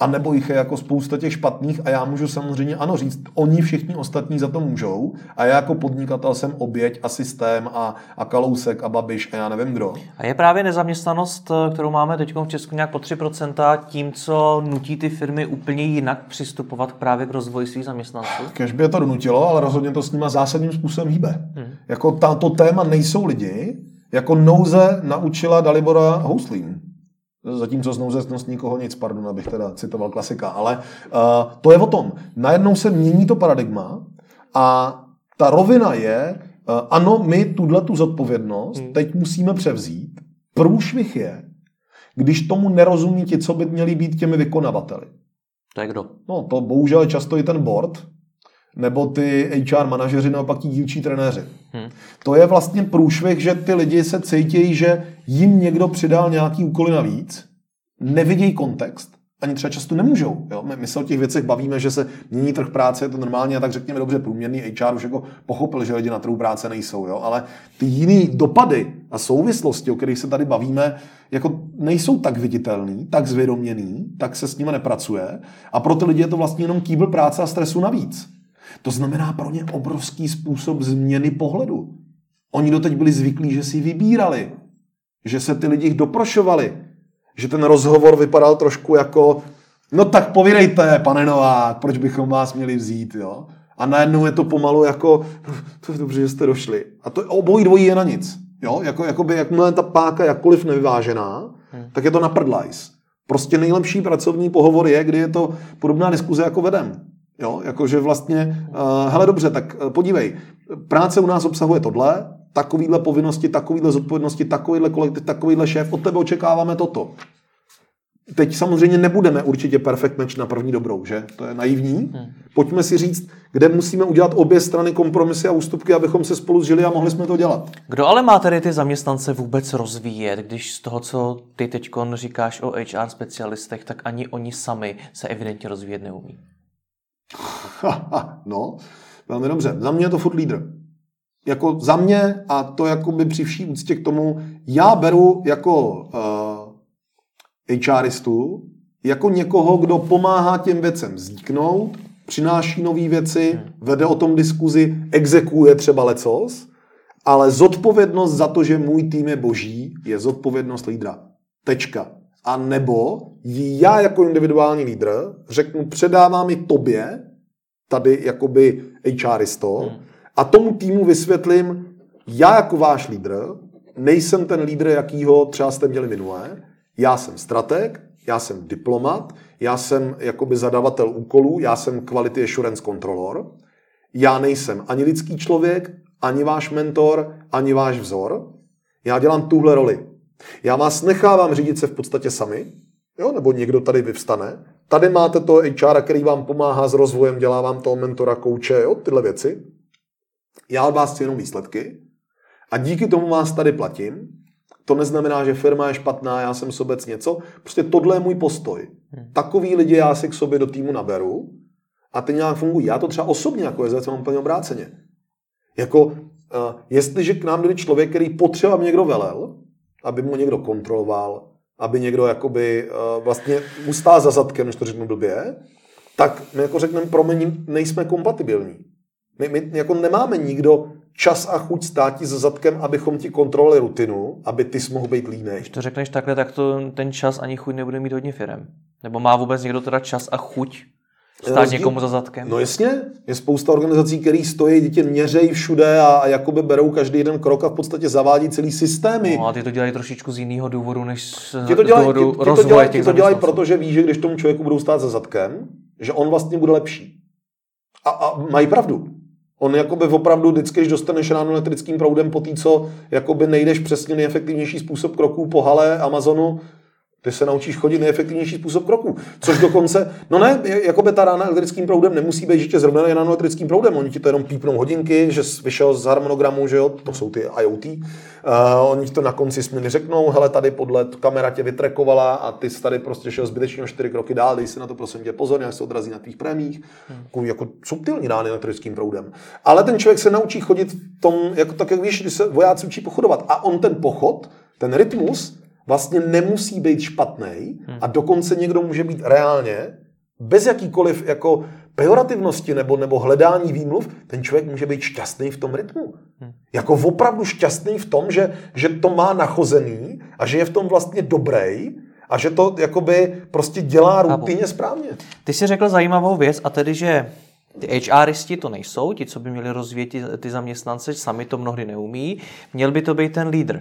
A nebo jich je jako spousta těch špatných a já můžu samozřejmě ano říct, oni všichni ostatní za to můžou a já jako podnikatel jsem oběť a systém a, a Kalousek a Babiš a já nevím kdo. A je právě nezaměstnanost, kterou máme teď v Česku nějak po 3%, tím, co nutí ty firmy úplně jinak přistupovat právě k rozvoji svých zaměstnanců? Kež by je to donutilo, ale rozhodně to s nima zásadním způsobem hýbe. Hmm. Jako tato téma nejsou lidi, jako nouze naučila Dalibora Houslín. Zatímco znouzecnost nikoho nic, pardon, abych teda citoval klasika, ale uh, to je o tom. Najednou se mění to paradigma a ta rovina je, uh, ano, my tuhle tu zodpovědnost hmm. teď musíme převzít. Průšvih je, když tomu nerozumí ti, co by měli být těmi vykonavateli. To je kdo? No, to bohužel často i ten board, nebo ty HR manažeři, naopak ti dílčí trenéři. Hmm. To je vlastně průšvih, že ty lidi se cítí, že jim někdo přidal nějaký úkoly navíc, nevidějí kontext, ani třeba často nemůžou. Jo? My, my se o těch věcech bavíme, že se mění trh práce, je to normálně, a tak řekněme dobře, průměrný HR už jako pochopil, že lidi na trhu práce nejsou. Jo? Ale ty jiné dopady a souvislosti, o kterých se tady bavíme, jako nejsou tak viditelný, tak zvědoměný, tak se s nimi nepracuje. A pro ty lidi je to vlastně jenom kýbl práce a stresu navíc. To znamená pro ně obrovský způsob změny pohledu. Oni doteď byli zvyklí, že si vybírali, že se ty lidi doprošovali, že ten rozhovor vypadal trošku jako, no tak povídejte, pane Novák, proč bychom vás měli vzít, jo? A najednou je to pomalu jako, to je dobře, že jste došli. A to obojí dvojí je na nic. Jo? Jako, jakoby, jakmile ta páka jakkoliv nevyvážená, hmm. tak je to na prdlajs. Prostě nejlepší pracovní pohovor je, kdy je to podobná diskuze jako vedem. Jo, jakože vlastně, uh, hele dobře, tak uh, podívej, práce u nás obsahuje tohle, takovýhle povinnosti, takovýhle zodpovědnosti, takovýhle kolektiv, takovýhle šéf, od tebe očekáváme toto. Teď samozřejmě nebudeme určitě perfect match na první dobrou, že? To je naivní. Hmm. Pojďme si říct, kde musíme udělat obě strany kompromisy a ústupky, abychom se spolu zžili a mohli jsme to dělat. Kdo ale má tedy ty zaměstnance vůbec rozvíjet, když z toho, co ty teď říkáš o HR specialistech, tak ani oni sami se evidentně rozvíjet neumí? no, Velmi dobře. Za mě je to furt lídr. Jako za mě, a to jako by při vší úctě k tomu, já beru jako uh, HRistu, jako někoho, kdo pomáhá těm věcem vzniknout, přináší nové věci, hmm. vede o tom diskuzi, exekuje třeba lecos, ale zodpovědnost za to, že můj tým je boží, je zodpovědnost lídra. Tečka. A nebo já jako individuální lídr řeknu, předávám i tobě, tady jakoby HRisto, hmm. a tomu týmu vysvětlím, já jako váš lídr, nejsem ten lídr, jakýho třeba jste měli minulé, já jsem strateg, já jsem diplomat, já jsem jakoby zadavatel úkolů, já jsem quality assurance controller, já nejsem ani lidský člověk, ani váš mentor, ani váš vzor. Já dělám tuhle roli. Já vás nechávám řídit se v podstatě sami, jo, nebo někdo tady vyvstane. Tady máte to HR, který vám pomáhá s rozvojem, dělá vám toho mentora, kouče, jo, tyhle věci. Já od vás chci jenom výsledky a díky tomu vás tady platím. To neznamená, že firma je špatná, já jsem sobec něco. Prostě tohle je můj postoj. Hmm. Takový lidi já si k sobě do týmu naberu a ty nějak fungují. Já to třeba osobně jako je mám úplně obráceně. Jako, uh, jestliže k nám jde člověk, který potřeba někdo velel, aby mu někdo kontroloval, aby někdo jakoby uh, vlastně mu stál za zadkem, než to řeknu blbě, tak my jako řekneme, promiň, nejsme kompatibilní. My, my jako nemáme nikdo čas a chuť stát ti za zadkem, abychom ti kontrolovali rutinu, aby ty mohl být línej. Když to řekneš takhle, tak to ten čas ani chuť nebude mít hodně firem. Nebo má vůbec někdo teda čas a chuť stát rozdíl. někomu za zadkem? No jasně, je spousta organizací, které stojí, dítě měřejí všude a, a jakoby berou každý jeden krok a v podstatě zavádí celý systémy. No a ty to dělají trošičku z jiného důvodu, než ty to dělají, ty, ty to dělají, ty to dělají protože ví, že když tomu člověku budou stát za zadkem, že on vlastně bude lepší. A, a mají pravdu. On jakoby opravdu vždycky, když dostaneš ráno elektrickým proudem po té, co jakoby nejdeš přesně nejefektivnější způsob kroků po hale Amazonu, ty se naučíš chodit nejefektivnější způsob kroku. Což dokonce, no ne, jako by ta rána elektrickým proudem nemusí být ještě zrovna ráno elektrickým proudem. Oni ti to jenom pípnou hodinky, že jsi vyšel z harmonogramu, že jo, to jsou ty IoT. Uh, oni ti to na konci směny řeknou, hele, tady podle kamera tě vytrekovala a ty jsi tady prostě šel zbytečně o čtyři kroky dál, dej si na to prosím tě pozor, jak se odrazí na tvých prémích. Hmm. Jako subtilní rány elektrickým proudem. Ale ten člověk se naučí chodit v tom, jako tak, jak víš, když se vojáci učí pochodovat. A on ten pochod, ten rytmus, vlastně nemusí být špatný hmm. a dokonce někdo může být reálně bez jakýkoliv jako pejorativnosti nebo, nebo hledání výmluv, ten člověk může být šťastný v tom rytmu. Hmm. Jako opravdu šťastný v tom, že, že to má nachozený a že je v tom vlastně dobrý a že to jakoby prostě dělá rutině správně. Ty jsi řekl zajímavou věc a tedy, že ty HRisti to nejsou, ti, co by měli rozvíjet ty, ty zaměstnance, sami to mnohdy neumí. Měl by to být ten lídr.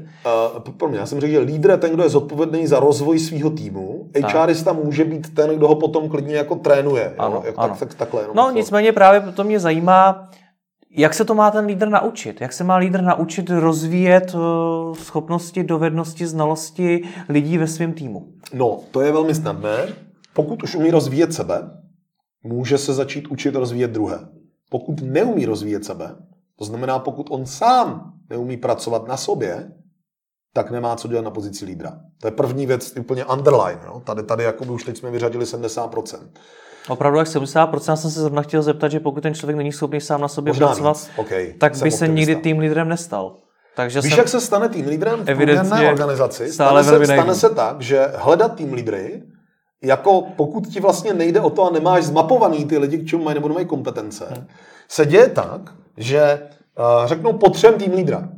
Uh, pro mě, já jsem řekl, že lídr je ten, kdo je zodpovědný za rozvoj svého týmu. Tak. HRista může být ten, kdo ho potom klidně jako trénuje. Ano, jo? Jak, ano. Tak, tak, takhle, no to. nicméně právě to mě zajímá, jak se to má ten lídr naučit? Jak se má lídr naučit rozvíjet uh, schopnosti, dovednosti, znalosti lidí ve svém týmu? No, to je velmi snadné. Pokud už umí rozvíjet sebe, může se začít učit rozvíjet druhé. Pokud neumí rozvíjet sebe, to znamená, pokud on sám neumí pracovat na sobě, tak nemá co dělat na pozici lídra. To je první věc, úplně underline. Jo? Tady, tady jako by už teď jsme vyřadili 70%. Opravdu jak 70%, já jsem se zrovna chtěl zeptat, že pokud ten člověk není schopný sám na sobě Možná pracovat, okay, tak by se nikdy tým lídrem nestal. Takže Víš, jsem... jak se stane tým lídrem v organizaci? Stane se, stane se tak, že hledat tým lídry jako pokud ti vlastně nejde o to a nemáš zmapovaný ty lidi, k čemu mají nebo nemají kompetence, hmm. se děje tak, že uh, řeknou potřebujeme tým lídra.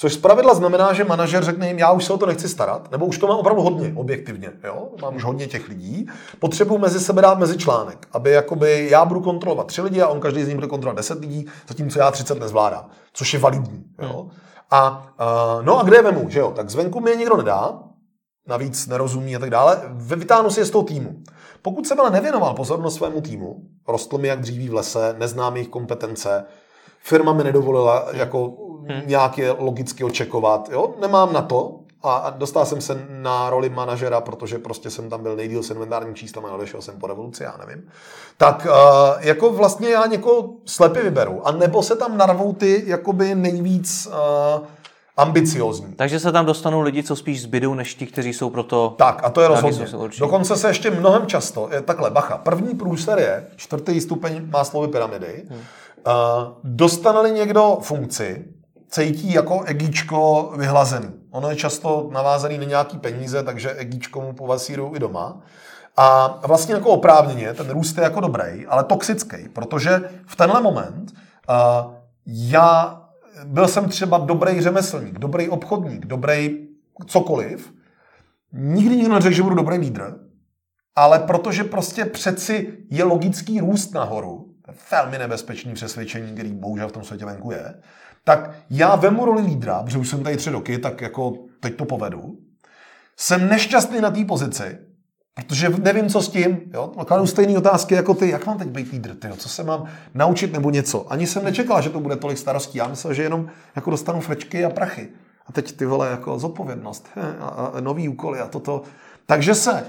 Což zpravidla znamená, že manažer řekne jim, já už se o to nechci starat, nebo už to mám opravdu hodně, objektivně, jo? mám už hodně těch lidí, potřebuji mezi sebe dát mezi článek, aby jakoby já budu kontrolovat tři lidi a on každý z nich bude kontrolovat deset lidí, zatímco já 30 nezvládám, což je validní. Jo? Hmm. A uh, no a kde je vemu, že jo? Tak zvenku mi je nikdo nedá, navíc nerozumí a tak dále, vytáhnu si je z toho týmu. Pokud jsem ale nevěnoval pozornost svému týmu, rostl mi jak dříví v lese, neznám jejich kompetence, firma mi nedovolila jako hmm. nějak je logicky očekovat, jo? nemám na to a dostal jsem se na roli manažera, protože prostě jsem tam byl nejdíl s inventárním číslem a odešel jsem po revoluci, já nevím. Tak uh, jako vlastně já někoho slepě vyberu, a nebo se tam narvou ty jakoby nejvíc uh, ambiciozní. Takže se tam dostanou lidi, co spíš zbydou, než ti, kteří jsou proto... Tak, a to je rozhodně. Dokonce se ještě mnohem často, je takhle, bacha, první průser je, čtvrtý stupeň má slovy pyramidy, hmm. dostane někdo funkci, cítí jako egíčko vyhlazený. Ono je často navázaný na nějaký peníze, takže egíčko mu povasírují i doma. A vlastně jako oprávněně, ten růst je jako dobrý, ale toxický, protože v tenhle moment uh, já byl jsem třeba dobrý řemeslník, dobrý obchodník, dobrý cokoliv. Nikdy nikdo neřekl, že budu dobrý lídr, ale protože prostě přeci je logický růst nahoru, velmi nebezpečný přesvědčení, který bohužel v tom světě venku je, tak já vemu roli lídra, protože už jsem tady tři roky, tak jako teď to povedu. Jsem nešťastný na té pozici, protože nevím, co s tím. Jo? Kladu stejné otázky jako ty. Jak mám teď být lídr? Tyjo? Co se mám naučit nebo něco? Ani jsem nečekal, že to bude tolik starostí. Já myslel, že jenom jako dostanu frečky a prachy. A teď ty vole jako zodpovědnost a, a nový úkoly a toto. Takže se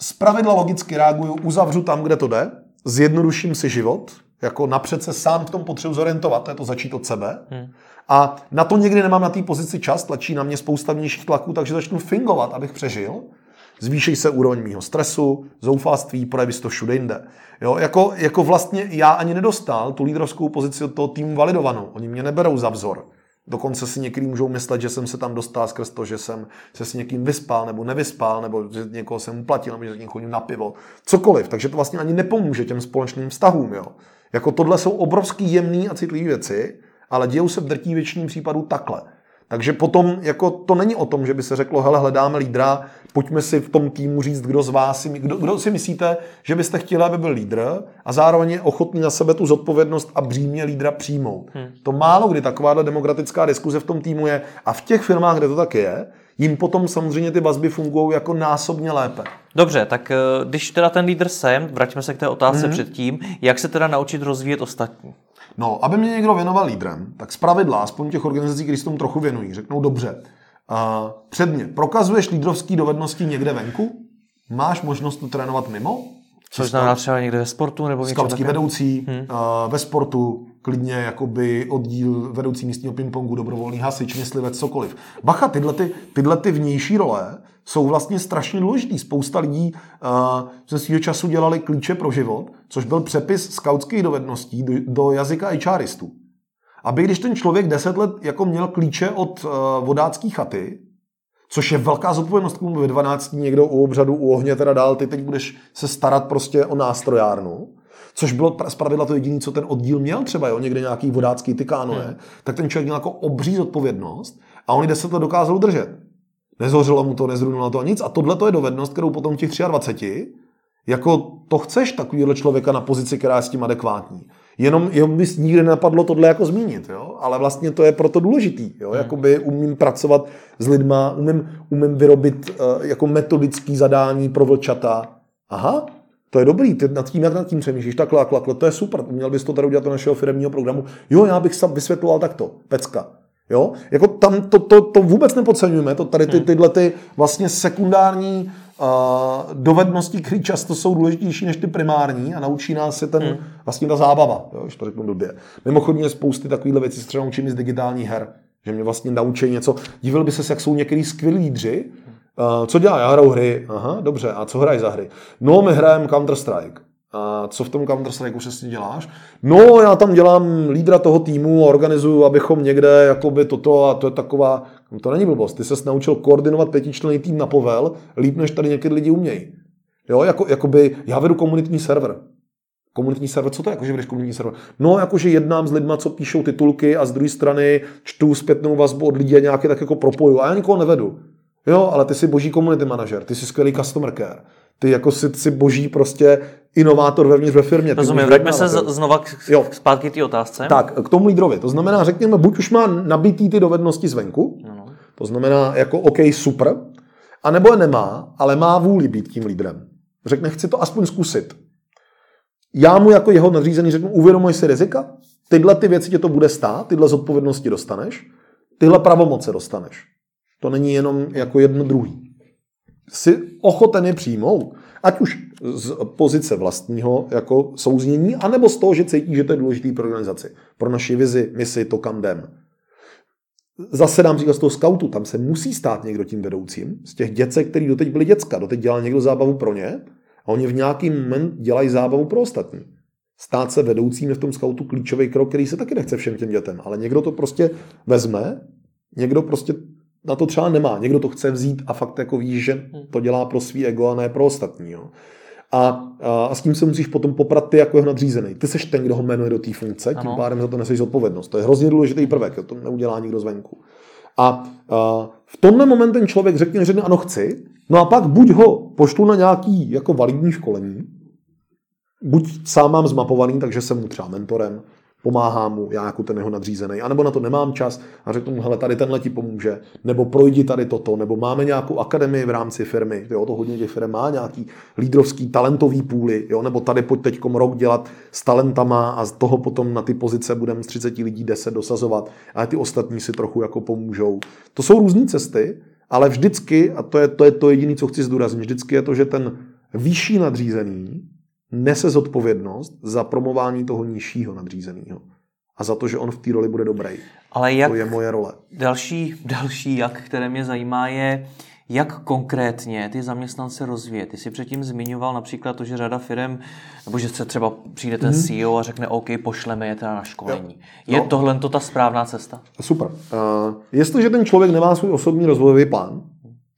z pravidla logicky reaguju, uzavřu tam, kde to jde, zjednoduším si život, jako napřed se sám v tom potřebuji zorientovat, to je to začít od sebe. Hmm. A na to někdy nemám na té pozici čas, tlačí na mě spousta vnějších tlaků, takže začnu fingovat, abych přežil. Zvýší se úroveň mého stresu, zoufalství, projeví se to všude jinde. Jo, jako, jako vlastně já ani nedostal tu lídrovskou pozici od toho týmu validovanou. Oni mě neberou za vzor. Dokonce si někdy můžou myslet, že jsem se tam dostal skrz to, že jsem se s někým vyspal nebo nevyspal, nebo že někoho jsem uplatil, nebo že někým chodím na pivo. Cokoliv. Takže to vlastně ani nepomůže těm společným vztahům. Jo. Jako tohle jsou obrovský jemné a citlivé věci, ale dějou se v drtí většině případů takhle. Takže potom jako to není o tom, že by se řeklo, hele, hledáme lídra, pojďme si v tom týmu říct, kdo z vás si, kdo, kdo si myslíte, že byste chtěli, aby byl lídr a zároveň je ochotný na sebe tu zodpovědnost a břímě lídra přijmout. Hmm. To málo kdy takováhle demokratická diskuze v tom týmu je a v těch firmách, kde to tak je, jim potom samozřejmě ty vazby fungují jako násobně lépe. Dobře, tak eh, když teda ten lídr jsem, vraťme se k té otázce hmm. předtím, jak se teda naučit rozvíjet ostatní? No, aby mě někdo věnoval lídrem, tak zpravidla, aspoň těch organizací, které se tomu trochu věnují, řeknou dobře, uh, předně, prokazuješ lídrovské dovednosti někde venku? Máš možnost to trénovat mimo? Což znamená třeba někde ve sportu nebo Skautský vedoucí, hmm. uh, ve sportu, klidně jakoby oddíl vedoucí místního pingpongu, dobrovolný hasič, myslivec, cokoliv. Bacha, tyhle, ty, tyhle ty vnější role jsou vlastně strašně důležitý. Spousta lidí uh, ze svého času dělali klíče pro život, což byl přepis skautských dovedností do, do jazyka HRistů. Aby když ten člověk deset let jako měl klíče od uh, vodácké chaty, což je velká zodpovědnost, ve 12 někdo u obřadu, u ohně teda dál, ty teď budeš se starat prostě o nástrojárnu, což bylo zpravidla to jediné, co ten oddíl měl třeba, jo, někde nějaký vodácký tykáno, hmm. tak ten člověk měl jako obří zodpovědnost a oni deset let dokázal držet. Nezhořelo mu to, nezrunulo to nic a tohle to je dovednost, kterou potom těch 23 jako to chceš takovýhle člověka na pozici, která je s tím adekvátní. Jenom, jenom bys nikdy nenapadlo tohle jako zmínit, jo? ale vlastně to je proto důležitý. Jo? Hmm. Jakoby umím pracovat s lidma, umím, umím vyrobit uh, jako metodický zadání pro vlčata. Aha, to je dobrý, ty nad tím, jak nad tím přemýšlíš, takhle, takhle, takhle, to je super, měl bys to tady udělat do našeho firmního programu. Jo, já bych se vysvětloval takto, pecka. Jo? Jako tam to, to, to vůbec nepodceňujeme, to tady ty, hmm. tyhle ty vlastně sekundární uh, dovednosti, které často jsou důležitější než ty primární a naučí nás se ten, hmm. vlastně ta zábava, jo, když to řeknu blbě. Mimochodně je spousty takovýchhle věcí, třeba naučím z digitálních her, že mě vlastně naučí něco. Divil by se, jak jsou některý skvělí lídři, uh, co dělá? Já hraju hry. Aha, dobře. A co hrají za hry? No, my hrajeme Counter-Strike. A co v tom Counter Strike přesně děláš? No, já tam dělám lídra toho týmu, organizuju, abychom někde jakoby toto a to je taková, no to není blbost, ty se naučil koordinovat pětičlenný tým na povel, líp než tady někdy lidi umějí. Jo, jako, jakoby, já vedu komunitní server. Komunitní server, co to je, jako, že vedeš komunitní server? No, jakože jednám s lidma, co píšou titulky a z druhé strany čtu zpětnou vazbu od lidí a nějaké tak jako propoju. A já nikoho nevedu. Jo, ale ty jsi boží community manager, ty jsi skvělý customer care. Ty jako si, si boží prostě inovátor vevnitř ve firmě. Rozumím, vraťme se znova k, jo. zpátky té otázce. Tak, k tomu lídrovi. To znamená, řekněme, buď už má nabitý ty dovednosti zvenku, no. to znamená jako OK, super, a nebo je nemá, ale má vůli být tím lídrem. Řekne, chci to aspoň zkusit. Já mu jako jeho nadřízený řeknu, uvědomuj si rizika, tyhle ty věci tě to bude stát, tyhle zodpovědnosti dostaneš, tyhle pravomoce dostaneš. To není jenom jako jedno druhý. Jsi ochoten je přijmout, ať už z pozice vlastního jako souznění, anebo z toho, že cítí, že to je důležitý pro organizaci, pro naši vizi, misi, to kam jdem. Zase dám říkat z toho skautu, tam se musí stát někdo tím vedoucím, z těch děcek, který doteď byli děcka, doteď dělal někdo zábavu pro ně a oni v nějaký moment dělají zábavu pro ostatní. stát se vedoucím je v tom scoutu klíčový krok, který se taky nechce všem těm dětem, ale někdo to prostě vezme, někdo prostě na to třeba nemá, někdo to chce vzít a fakt jako ví, že to dělá pro svý ego a ne pro ostatní. Jo. A, a, a s tím se musíš potom poprat ty jako jeho nadřízený. Ty seš ten, kdo ho jmenuje do té funkce, tím pádem za to neseš zodpovědnost. To je hrozně důležitý prvek, jo, to neudělá nikdo zvenku. A, a v tomhle moment ten člověk řekne, řekne ano chci, no a pak buď ho pošlu na nějaký jako validní školení, buď sám mám zmapovaný, takže jsem mu třeba mentorem, pomáhá mu, já jako ten jeho nadřízený, anebo na to nemám čas a řeknu mu, hele, tady tenhle ti pomůže, nebo projdi tady toto, nebo máme nějakou akademii v rámci firmy, jo, to hodně těch firm má nějaký lídrovský talentový půly, jo, nebo tady pojď teď rok dělat s talentama a z toho potom na ty pozice budeme z 30 lidí 10 dosazovat. A ty ostatní si trochu jako pomůžou. To jsou různé cesty, ale vždycky, a to je to, je to jediné, co chci zdůraznit, vždycky je to, že ten vyšší nadřízený nese zodpovědnost za promování toho nižšího nadřízeného. A za to, že on v té roli bude dobrý. Ale jak, to je moje role. Další, další jak, které mě zajímá, je, jak konkrétně ty zaměstnance rozvíjet. Ty jsi předtím zmiňoval například to, že řada firm, nebo že se třeba přijde ten mm-hmm. CEO a řekne, OK, pošleme je teda na školení. Jo. Je no. tohle to ta správná cesta? Super. Uh, jestliže ten člověk nemá svůj osobní rozvojový plán,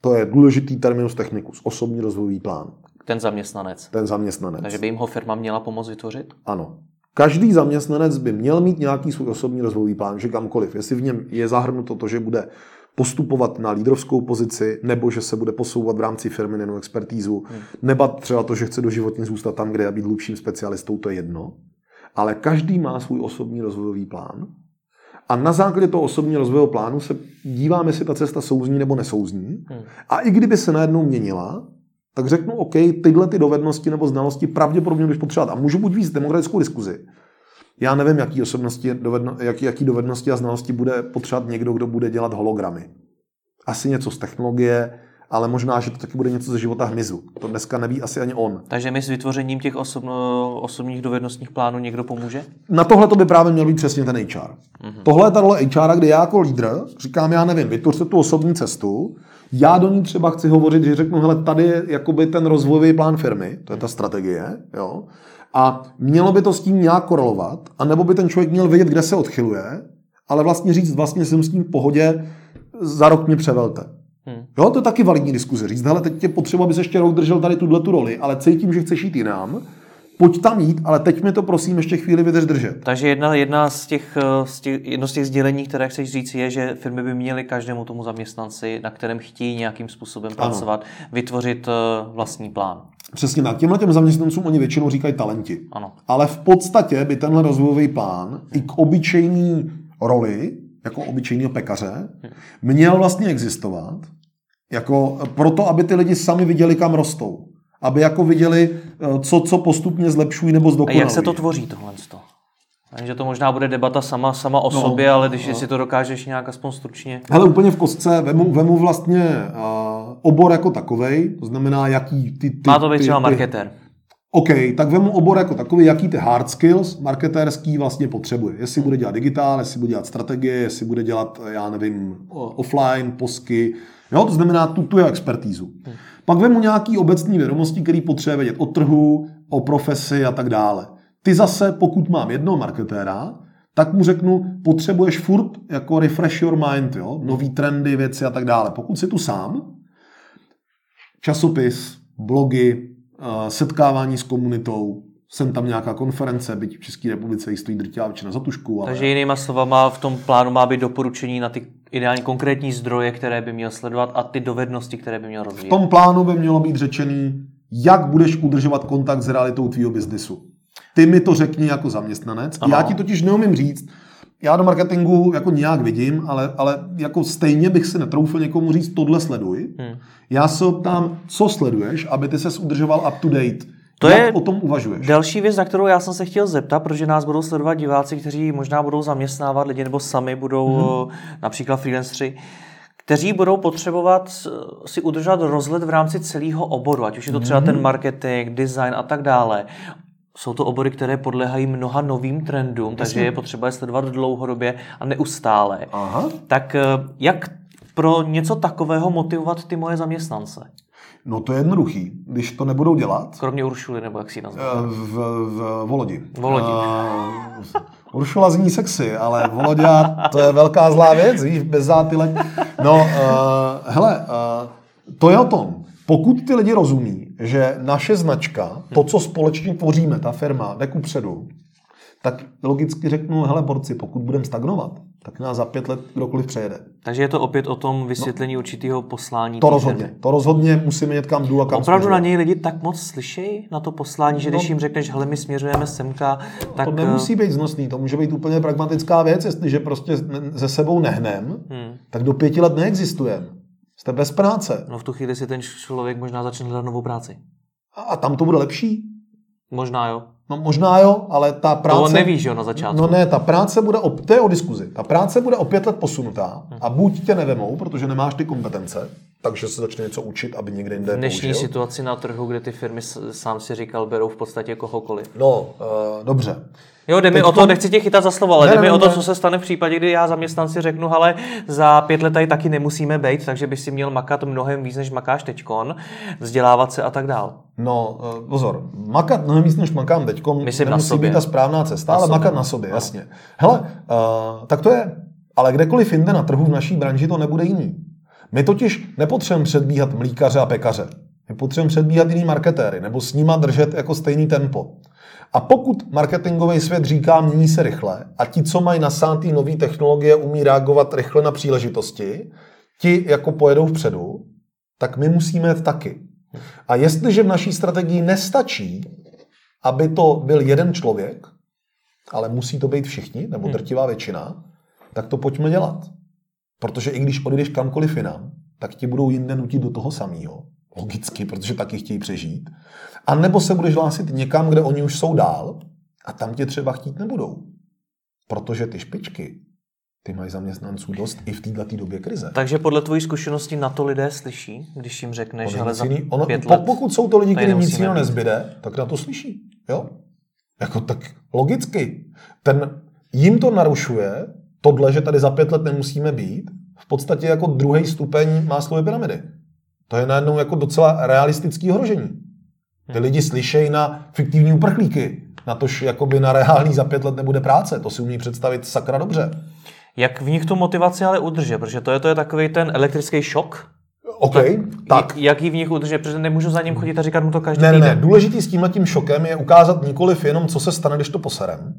to je důležitý terminus technicus, osobní rozvojový plán. Ten zaměstnanec. Ten zaměstnanec. Takže by jim ho firma měla pomoct vytvořit? Ano. Každý zaměstnanec by měl mít nějaký svůj osobní rozvojový plán, že kamkoliv. Jestli v něm je zahrnuto to, že bude postupovat na lídrovskou pozici, nebo že se bude posouvat v rámci firmy nebo expertízu, hmm. nebo třeba to, že chce do životně zůstat tam, kde je být hlubším specialistou, to je jedno. Ale každý má svůj osobní rozvojový plán a na základě toho osobního rozvojového plánu se díváme, jestli ta cesta souzní nebo nesouzní. Hmm. A i kdyby se najednou měnila, tak řeknu, OK, tyhle ty dovednosti nebo znalosti pravděpodobně budeš potřebovat. A můžu buď víc demokratickou diskuzi. Já nevím, jaký, osobnosti, dovedno, jaký, jaký dovednosti a znalosti bude potřebovat někdo, kdo bude dělat hologramy. Asi něco z technologie, ale možná, že to taky bude něco ze života hmyzu. To dneska neví asi ani on. Takže mi s vytvořením těch osobno, osobních dovednostních plánů někdo pomůže? Na tohle to by právě měl být přesně ten HR. Mm-hmm. Tohle je ta role HR, kdy já jako lídr říkám, já nevím, vytvořte tu osobní cestu, já do ní třeba chci hovořit, že řeknu, hele, tady je jakoby ten rozvojový plán firmy, to je ta strategie, jo, a mělo by to s tím nějak korelovat, anebo by ten člověk měl vědět, kde se odchyluje, ale vlastně říct, vlastně jsem s tím v pohodě, za rok mě převelte. Hmm. Jo, to je taky validní diskuze. Říct, hele, teď tě potřeba, aby se ještě rok držel tady tuhle tu roli, ale cítím, že chceš jít jinam, pojď tam jít, ale teď mi to prosím ještě chvíli vydrž držet. Takže jedna, jedna z těch, eh, z těch, jedno z těch sdělení, které chceš říct, je, že firmy by měly každému tomu zaměstnanci, na kterém chtějí nějakým způsobem pracovat, ano. vytvořit eh, vlastní plán. Přesně tak. Těmhle těm zaměstnancům oni většinou říkají talenti. Ano. Ale v podstatě by tenhle rozvojový plán i k obyčejný roli, jako obyčejného pekaře, měl vlastně existovat, jako proto, aby ty lidi sami viděli, kam rostou aby jako viděli, eh, co, co postupně zlepšují nebo zdokonalují. A jak se to tvoří tohle? Takže to možná bude debata sama, sama o no, sobě, ale když no. si to dokážeš nějak aspoň stručně. Hele, úplně v kostce vemu, vemu vlastně uh, obor jako takovej, to znamená, jaký ty... ty Má to být ty, třeba marketer. OK, tak vemu obor jako takový, jaký ty hard skills marketérský vlastně potřebuje. Jestli bude dělat digitál, jestli bude dělat strategie, jestli bude dělat, já nevím, offline, posky. Jo, to znamená tu, tu expertízu. Hmm. Pak vemu nějaký obecný vědomosti, který potřebuje vědět o trhu, o profesi a tak dále. Ty zase, pokud mám jednoho marketéra, tak mu řeknu, potřebuješ furt jako refresh your mind, jo? nový trendy, věci a tak dále. Pokud si tu sám, časopis, blogy, eh, setkávání s komunitou, jsem tam nějaká konference, byť v České republice jich stojí drtivá většina za tušku. Ale... Takže jinýma slovama v tom plánu má být doporučení na ty ideálně konkrétní zdroje, které by měl sledovat a ty dovednosti, které by měl rozvíjet. V tom plánu by mělo být řečený, jak budeš udržovat kontakt s realitou tvýho biznesu. Ty mi to řekni jako zaměstnanec. Ano. Já ti totiž neumím říct, já do marketingu jako nějak vidím, ale, ale jako stejně bych si netroufl někomu říct, tohle sleduj. Hmm. Já se ptám, co sleduješ, aby ty ses udržoval up to date to Jak je o tom uvažuješ? Další věc, na kterou já jsem se chtěl zeptat, protože nás budou sledovat diváci, kteří možná budou zaměstnávat lidi nebo sami budou mm-hmm. například freelanceri, kteří budou potřebovat si udržovat rozhled v rámci celého oboru, ať už je to třeba ten marketing, design a tak dále. Jsou to obory, které podléhají mnoha novým trendům, takže je potřeba je sledovat dlouhodobě a neustále. Aha. Tak eh, jak pro něco takového motivovat ty moje zaměstnance? No to je jednoduchý. Když to nebudou dělat, Kromě Uršuly, nebo jak si ji eh, nazval. v, v Volodi. Volodi. Uh, Uršula zní sexy, ale Volodya, to je velká zlá věc, víš, bez zátylek. No, uh, hele, uh, to je o tom. Pokud ty lidi rozumí, že naše značka, to, co společně tvoříme, ta firma, jde ku předu, tak logicky řeknu, hele borci, pokud budeme stagnovat, tak nás za pět let kdokoliv přejede. Takže je to opět o tom vysvětlení určitého poslání. To rozhodně. firmy. To rozhodně musíme jet kam jdu a kam Opravdu na směřuji. něj lidi tak moc slyšejí na to poslání, že když No. jim řekneš, hele, my směřujeme semka, tak... To nemusí být znosný, to může být úplně pragmatická věc, jestliže prostě ze sebou nehnem, Hmm. tak do pěti let neexistujeme. Jste bez práce. No v tu chvíli si ten člověk možná začne hledat novou práci. A- A tam to bude lepší? Možná jo. No možná jo, ale ta práce... To on neví, že jo, na začátku. No ne, ta práce bude, o, to je o diskuzi. Ta práce bude o pět let posunutá a buď tě nevemou, protože nemáš ty kompetence, takže se začne něco učit, aby někde jinde v dnešní použil. situaci na trhu, kde ty firmy, sám si říkal, berou v podstatě kohokoliv. No, uh, dobře. Jo, jde mi o to, nechci tě chytat za slovo, ale Ne, jde mi o to, co se stane v případě, kdy já zaměstnanci řeknu, ale za pět let tady taky nemusíme být, takže bys si měl makat mnohem víc, než makáš teďkon, vzdělávat se a tak dál. No, uh, pozor, makat mnohem víc, než makám teďkom, Myslím na nemusí sobě. být ta správná cesta, Na ale sobě. makat na sobě, jasně. Hele, uh, tak to je. Ale kdekoliv jinde na trhu v naší branži to nebude jiný. My totiž nepotřebujeme předbíhat mlíkaře a pekaře. My potřebujeme předbíhat jiný marketéry, nebo s nima držet jako stejný tempo. A pokud marketingový svět říká, mění se rychle, a ti, co mají nasátý nové technologie, umí reagovat rychle na příležitosti, ti jako pojedou vpředu, tak my musíme jet taky. A jestliže v naší strategii nestačí, aby to byl jeden člověk, ale musí to být všichni, nebo drtivá většina, tak to pojďme dělat. Protože i když odejdeš kamkoliv jinam, tak ti budou jinde nutit do toho samého. Logicky, protože taky chtějí přežít. A nebo se budeš hlásit někam, kde oni už jsou dál a tam tě třeba chtít nebudou. Protože ty špičky, ty mají zaměstnanců dost i v této době krize. Takže podle tvojí zkušenosti na to lidé slyší, když jim řekneš, že za jiný- ono, pět let... Pokud jsou to lidi, kterým nic jiného nezbyde, tak na to slyší. Jo? Jako tak logicky. Ten, jim to narušuje, tohle, že tady za pět let nemusíme být, v podstatě jako druhý stupeň Maslowy pyramidy. To je najednou jako docela realistický ohrožení. Ty lidi slyšejí na fiktivní uprchlíky, na to, že jakoby na reálný za pět let nebude práce. To si umí představit sakra dobře. Jak v nich tu motivaci ale udržet, protože to je, to je takový ten elektrický šok. OK, tak. Jak ji v nich udržet, protože nemůžu za ním chodit a říkat mu to každý Ne, ne, ne. týden. Důležitý s tímhletím šokem je ukázat nikoliv jenom, co se stane, když to poserem,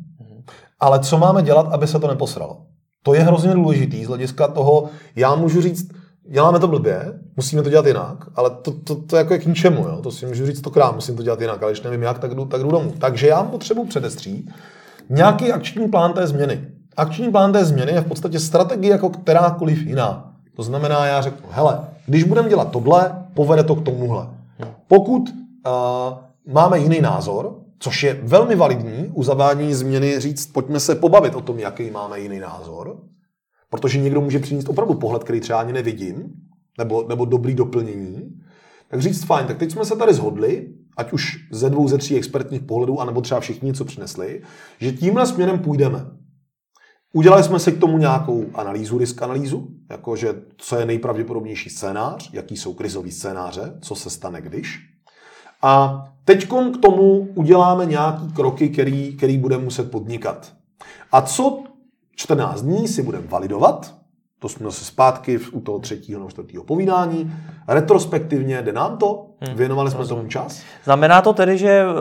ale co máme dělat, aby se to neposralo. To je hrozně důležitý z hlediska toho, já můžu říct, děláme to blbě, musíme to dělat jinak, ale to, to, to jako je k ničemu, jo? to si můžu říct stokrát, musím to dělat jinak, ale když nevím jak, tak jdu, tak jdu domů. Takže já potřebuji předestřít nějaký akční plán té změny. Akční plán té změny je v podstatě strategie jako kterákoliv jiná. To znamená, já řeknu, hele, když budeme dělat tohle, povede to k tomuhle. Pokud uh, máme jiný názor, což je velmi validní u zavádění změny říct, pojďme se pobavit o tom, jaký máme jiný názor, protože někdo může přinést opravdu pohled, který třeba ani nevidím, nebo, nebo dobrý doplnění, tak říct fajn, tak teď jsme se tady zhodli, ať už ze dvou, ze tří expertních pohledů, anebo třeba všichni něco přinesli, že tímhle směrem půjdeme. Udělali jsme si k tomu nějakou analýzu, risk analýzu, jakože co je nejpravděpodobnější scénář, jaký jsou krizový scénáře, co se stane když. A teď k tomu uděláme nějaký kroky, který, který budeme muset podnikat. A co 14 dní si budeme validovat, to jsme zase zpátky u toho třetího nebo čtvrtého povídání, retrospektivně jde nám to, věnovali jsme tomu čas. Znamená to tedy, že eh,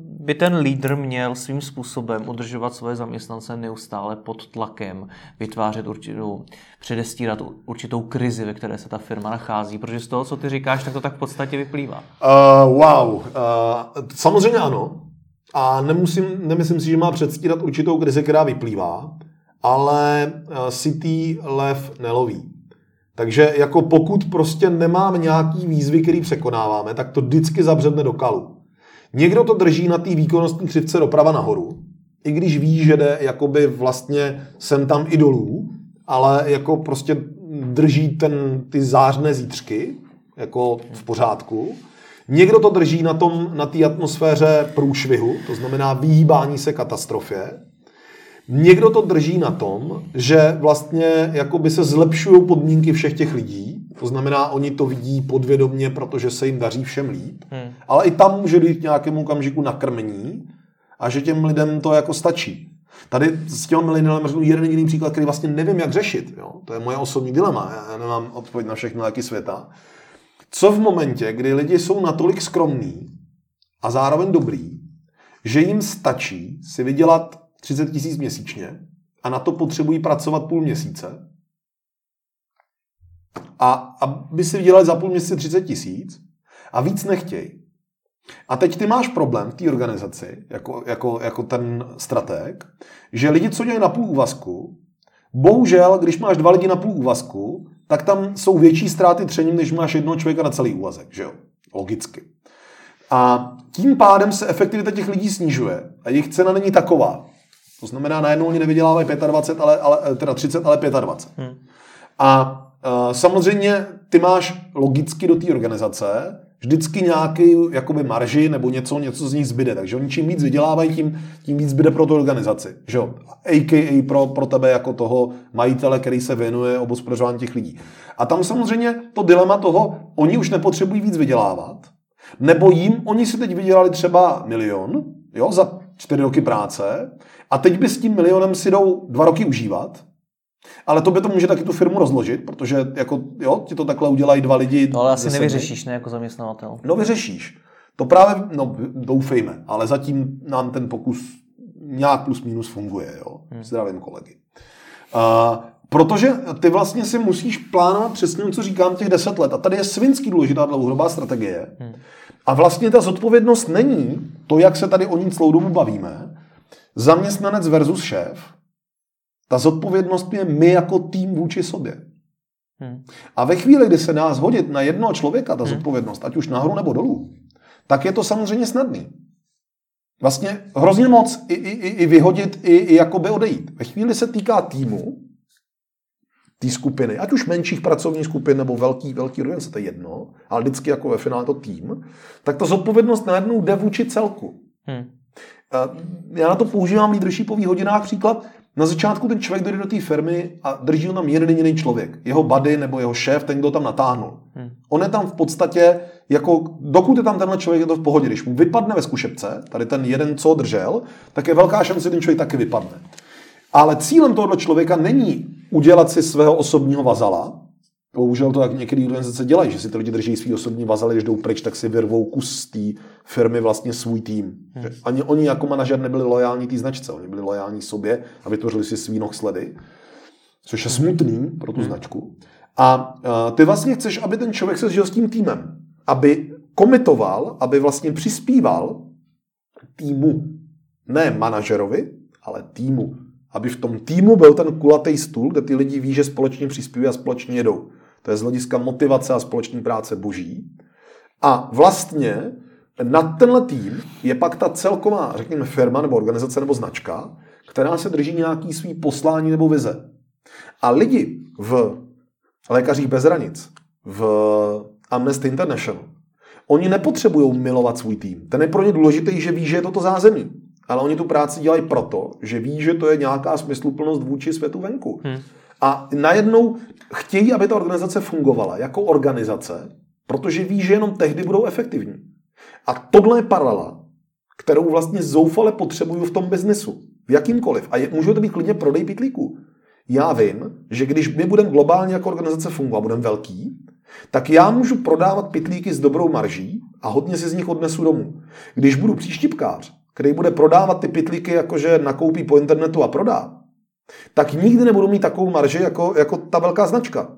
by ten lídr měl svým způsobem udržovat svoje zaměstnance neustále pod tlakem, vytvářet určitou, předestírat určitou krizi, ve které se ta firma nachází, protože z toho, co ty říkáš, tak to tak v podstatě vyplývá. Uh, wow, uh, samozřejmě ano. A nemusím, nemyslím si, že má předstírat určitou krizi, která vyplývá, ale uh, sitý lev neloví. Takže jako pokud prostě nemáme nějaký výzvy, který překonáváme, tak to vždycky zabředne do kalu. Někdo to drží na té výkonnostní křivce doprava nahoru, i když ví, že jde jakoby vlastně sem tam i dolů, ale jako prostě drží ten, ty zářné zítřky, jako v pořádku. Někdo to drží na tom, na té atmosféře průšvihu, to znamená vyhýbání se katastrofě. Někdo to drží na tom, že vlastně jakoby se zlepšují podmínky všech těch lidí To znamená, oni to vidí podvědomně, protože se jim daří všem líp. Hmm. Ale i tam může dojít k nějakému okamžiku nakrmení a že těm lidem to jako stačí. Tady s těmi milenialem řeknu jeden jediný příklad, který vlastně nevím, jak řešit. Jo? To je moje osobní dilema. Já nemám odpověď na všechno léky světa. Co v momentě, kdy lidi jsou natolik skromní a zároveň dobrý, že jim stačí si vydělat 30 tisíc měsíčně a na to potřebují pracovat půl měsíce a aby si vydělali za půl měsíce 30 tisíc a víc nechtějí. A teď ty máš problém v té organizaci, jako, jako, jako ten strateg, že lidi, co dělají na půl úvazku, bohužel, když máš dva lidi na půl úvazku, tak tam jsou větší ztráty třením, než máš jednoho člověka na celý úvazek, že jo? Logicky. A tím pádem se efektivita těch lidí snižuje a jejich cena není taková. To znamená, najednou oni nevydělávají 25, ale, ale, teda 30, ale 25. Hmm. A uh, samozřejmě ty máš logicky do té organizace vždycky nějaký jakoby marži nebo něco, něco z nich zbyde. Takže oni čím víc vydělávají, tím, tím víc zbyde pro tu organizaci. Že? AKA pro, pro tebe jako toho majitele, který se věnuje obospodařování těch lidí. A tam samozřejmě to dilema toho, oni už nepotřebují víc vydělávat, nebo jim, oni si teď vydělali třeba milion, jo, za čtyři roky práce, a teď by s tím milionem si jdou dva roky užívat, ale to by to může taky tu firmu rozložit, protože jako, jo, ti to takhle udělají dva lidi. No ale asi nevyřešíš, ne, jako zaměstnavatel. No vyřešíš. To právě, no doufejme, ale zatím nám ten pokus nějak plus minus funguje, jo. Hmm. Zdravím kolegy. Uh, protože ty vlastně si musíš plánovat přesně, co říkám, těch deset let. A tady je svinsky důležitá dlouhodobá strategie. Hmm. A vlastně ta zodpovědnost není to, jak se tady o ní celou dobu bavíme, zaměstnanec versus šéf, ta zodpovědnost je my jako tým vůči sobě. Hmm. A ve chvíli, kdy se dá zhodit na jednoho člověka ta hmm. zodpovědnost, ať už nahoru nebo dolů, tak je to samozřejmě snadný. Vlastně hrozně moc i, i, i vyhodit, i, i jakoby odejít. Ve chvíli se týká týmu, té skupiny, ať už menších pracovních skupin nebo velký, velký organizace, to je jedno, ale vždycky jako ve finále to tým, tak ta zodpovědnost najednou jde vůči celku. Hmm. Já na to používám leadershipový hodinách příklad. Na začátku ten člověk jde do té firmy a drží ho tam jeden jediný člověk. Jeho buddy nebo jeho šéf, ten, kdo tam natáhnul. Hmm. On je tam v podstatě, jako dokud je tam tenhle člověk, je to v pohodě. Když mu vypadne ve zkušebce, tady ten jeden, co držel, tak je velká šance, že ten člověk taky vypadne. Ale cílem tohoto člověka není udělat si svého osobního vazala, Bohužel to tak některé organizace dělají, že si ty lidi drží svý osobní vazaly, když jdou pryč, tak si vyrvou kus té firmy vlastně svůj tým. Hmm. Ani oni jako manažer nebyli lojální té značce, oni byli lojální sobě a vytvořili si svý sledy, což je smutný pro tu hmm. značku. A uh, ty vlastně chceš, aby ten člověk se žil s tím týmem, aby komitoval, aby vlastně přispíval týmu, ne manažerovi, ale týmu. Aby v tom týmu byl ten kulatý stůl, kde ty lidi ví, že společně přispívají a společně jedou. To je z hlediska motivace a společné práce boží. A vlastně na tenhle tým je pak ta celková, řekněme, firma nebo organizace nebo značka, která se drží nějaký svý poslání nebo vize. A lidi v Lékařích bez hranic, v Amnesty International, oni nepotřebují milovat svůj tým. Ten je pro ně důležitý, že ví, že je to to zázemí. Ale oni tu práci dělají proto, že ví, že to je nějaká smysluplnost vůči světu venku. Hmm. A najednou chtějí, aby ta organizace fungovala jako organizace, protože ví, že jenom tehdy budou efektivní. A tohle je paralela, kterou vlastně zoufale potřebuju v tom biznesu. V jakýmkoliv. A je, může to být klidně prodej pitlíků. Já vím, že když my budeme globálně jako organizace fungovat, budeme velký, tak já můžu prodávat pitlíky s dobrou marží a hodně si z nich odnesu domů. Když budu příštipkář, který bude prodávat ty pitlíky, jakože nakoupí po internetu a prodá, tak nikdy nebudu mít takovou marži jako, jako ta velká značka.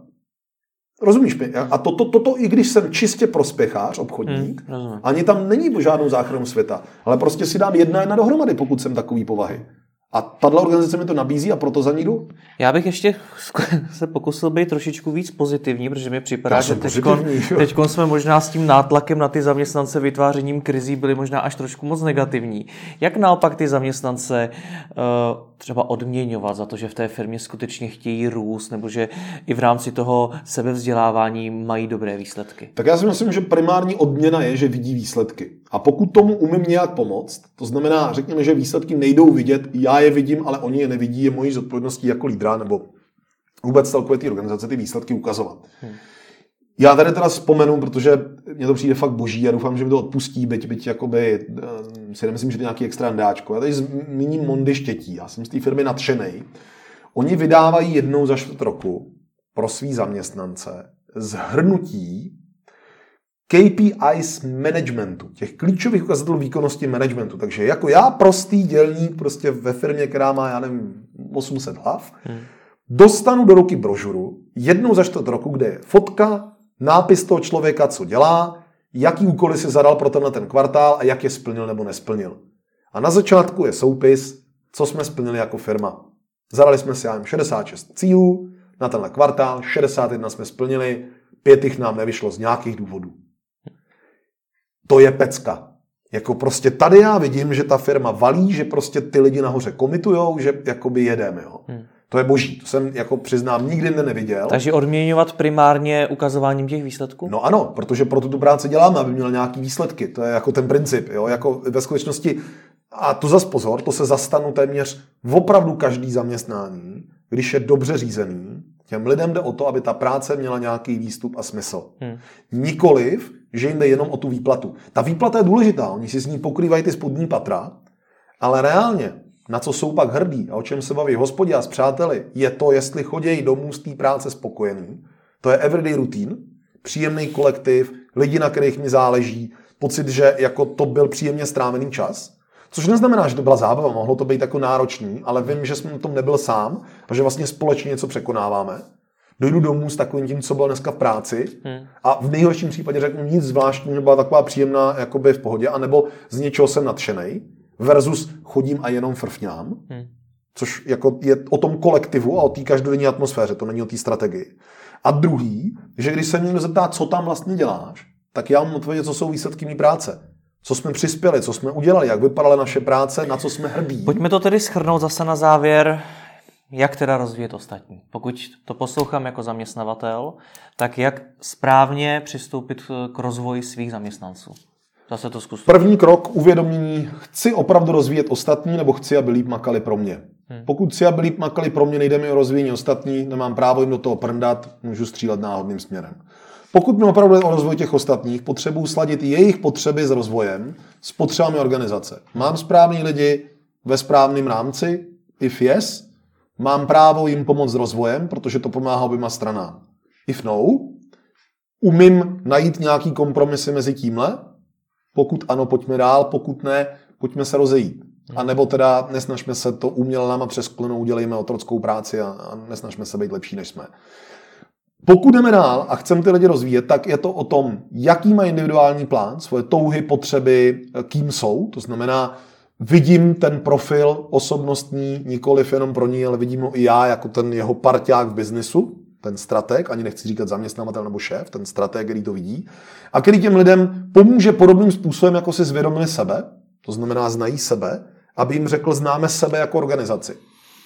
Rozumíš mi? A toto, to, to, to, i když jsem čistě prospěchář, obchodník, hmm, ani tam není žádnou záchranu světa, ale prostě si dám jedna jedna dohromady, pokud jsem takový povahy. A tato organizace mi to nabízí a proto za ní jdu. Já bych ještě se pokusil být trošičku víc pozitivní, protože mi připadá, že teď jsme možná s tím nátlakem na ty zaměstnance vytvářením krizí byli možná až trošku moc negativní. Jak naopak ty zaměstnance uh, třeba odměňovat za to, že v té firmě skutečně chtějí růst, nebo že i v rámci toho sebevzdělávání mají dobré výsledky? Tak já si myslím, že primární odměna je, že vidí výsledky. A pokud tomu umím nějak pomoct, to znamená, řekněme, že výsledky nejdou vidět, já je vidím, ale oni je nevidí, je mojí zodpovědností jako lídra nebo vůbec celkově ty organizace ty výsledky ukazovat. Hmm. Já tady teda vzpomenu, protože mě to přijde fakt boží a doufám, že mi to odpustí, byť, byť jakoby, eh, si nemyslím, že to je nějaký extra dáčko. Já tady zmíním Mondy Štětí, já jsem z té firmy nadšený. Oni vydávají jednou za čtvrt roku pro svý zaměstnance zhrnutí KPIs managementu, těch klíčových ukazatelů výkonnosti managementu. Takže jako já, prostý dělník prostě ve firmě, která má, já nevím, 800 hlav, hmm. dostanu do ruky brožuru jednou za čtvrt roku, kde je fotka, nápis toho člověka, co dělá, jaký úkoly si zadal pro tenhle ten kvartál a jak je splnil nebo nesplnil. A na začátku je soupis, co jsme splnili jako firma. Zadali jsme si, já nevím, 66 cílů, na tenhle kvartál, 61 jsme splnili, pět jich nám nevyšlo z nějakých důvodů. To je pecka. Jako prostě tady já vidím, že ta firma valí, že prostě ty lidi nahoře komitujou, že jakoby jedeme. Jo. Hmm. To je boží, to jsem jako přiznám nikdy neviděl. Takže odměňovat primárně ukazováním těch výsledků? No ano, protože proto tu práci děláme, aby měl nějaký výsledky. To je jako ten princip. Jo? Jako ve skutečnosti, a to zas pozor, to se zastanu téměř v opravdu každý zaměstnání, když je dobře řízený, těm lidem jde o to, aby ta práce měla nějaký výstup a smysl. Hmm. Nikoliv, že jim jde jenom o tu výplatu. Ta výplata je důležitá, oni si s ní pokrývají ty spodní patra, ale reálně na co jsou pak hrdí a o čem se baví hospodě a s přáteli, je to, jestli chodějí domů z té práce spokojený. To je everyday routine, příjemný kolektiv, lidi, na kterých mi záleží, pocit, že jako to byl příjemně strávený čas. Což neznamená, že to byla zábava, mohlo to být jako náročný, ale vím, že jsem na tom nebyl sám a že vlastně společně něco překonáváme. Dojdu domů s takovým tím, co byl dneska v práci hmm. a v nejhorším případě řeknu nic zvláštního, byla taková příjemná jakoby v pohodě, anebo z něčeho jsem nadšený versus chodím a jenom frfňám, hmm. což jako je o tom kolektivu a o té každodenní atmosféře, to není o té strategii. A druhý, že když se mě někdo zeptá, co tam vlastně děláš, tak já mám odpovědět, co jsou výsledky mé práce. Co jsme přispěli, co jsme udělali, jak vypadaly naše práce, na co jsme hrdí. Pojďme to tedy schrnout zase na závěr, jak teda rozvíjet ostatní. Pokud to poslouchám jako zaměstnavatel, tak jak správně přistoupit k rozvoji svých zaměstnanců. Zase to zkus. První krok uvědomění, chci opravdu rozvíjet ostatní, nebo chci, aby líp makali pro mě. Hmm. Pokud chci, aby líp makali pro mě, nejde mi o rozvíjení ostatní, nemám právo jim do toho prndat, můžu střílet náhodným směrem. Pokud mi opravdu jde o rozvoj těch ostatních, potřebuji sladit jejich potřeby s rozvojem, s potřebami organizace. Mám správný lidi ve správném rámci? If yes, mám právo jim pomoct s rozvojem, protože to pomáhá oběma stranám. If no, umím najít nějaký kompromisy mezi tímhle, pokud ano, pojďme dál, pokud ne, pojďme se rozejít. A nebo teda nesnažme se to uměle náma přesklenou, udělejme otrockou práci a, a nesnažme se být lepší, než jsme. Pokud jdeme dál a chceme ty lidi rozvíjet, tak je to o tom, jaký má individuální plán, svoje touhy, potřeby, kým jsou. To znamená, vidím ten profil osobnostní nikoliv jenom pro ní, ale vidím ho i já jako ten jeho parťák v biznisu ten strateg, ani nechci říkat zaměstnavatel nebo šéf, ten strateg, který to vidí, a který těm lidem pomůže podobným způsobem, jako si zvědomili sebe, to znamená znají sebe, aby jim řekl, známe sebe jako organizaci.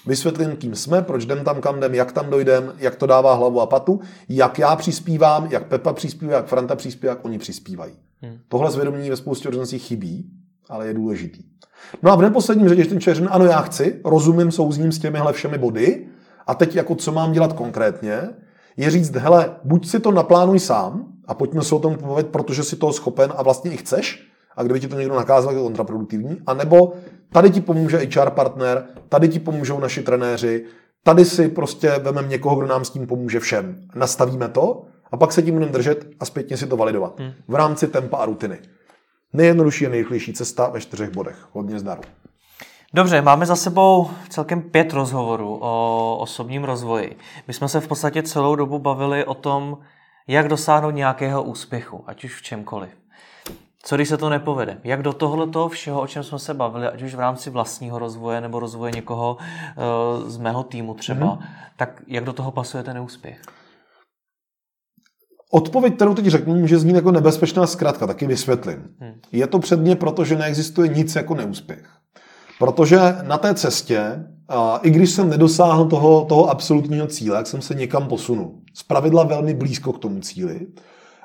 Vysvětlím, kým jsme, proč jdem tam, kam jdem, jak tam dojdem, jak to dává hlavu a patu, jak já přispívám, jak Pepa přispívá, jak Franta přispívá, jak oni přispívají. Hmm. Tohle zvědomění ve spoustě organizací chybí, ale je důležitý. No a v neposledním řadě, ten člověk ano, já chci, rozumím, souzním s těmihle všemi body, a teď jako co mám dělat konkrétně, je říct, hele, buď si to naplánuj sám a pojďme se o tom pobavit, protože si toho schopen a vlastně i chceš, a kdyby ti to někdo nakázal, je kontraproduktivní, a nebo tady ti pomůže HR partner, tady ti pomůžou naši trenéři, tady si prostě vememe někoho, kdo nám s tím pomůže všem. Nastavíme to a pak se tím budeme držet a zpětně si to validovat. Hmm. V rámci tempa a rutiny. Nejjednodušší a nejrychlejší cesta ve čtyřech bodech. Hodně zdaru. Dobře, máme za sebou celkem pět rozhovorů o osobním rozvoji. My jsme se v podstatě celou dobu bavili o tom, jak dosáhnout nějakého úspěchu, ať už v čemkoliv. Co když se to nepovede? Jak do tohoto všeho, o čem jsme se bavili, ať už v rámci vlastního rozvoje nebo rozvoje někoho uh, z mého týmu třeba, mm-hmm. tak jak do toho pasuje ten neúspěch? Odpověď, kterou teď řeknu, může znít jako nebezpečná zkratka, taky vysvětlím. Hmm. Je to předně proto, že neexistuje nic jako neúspěch. Protože na té cestě, i když jsem nedosáhl toho, toho absolutního cíle, jak jsem se někam posunul. Z pravidla velmi blízko k tomu cíli.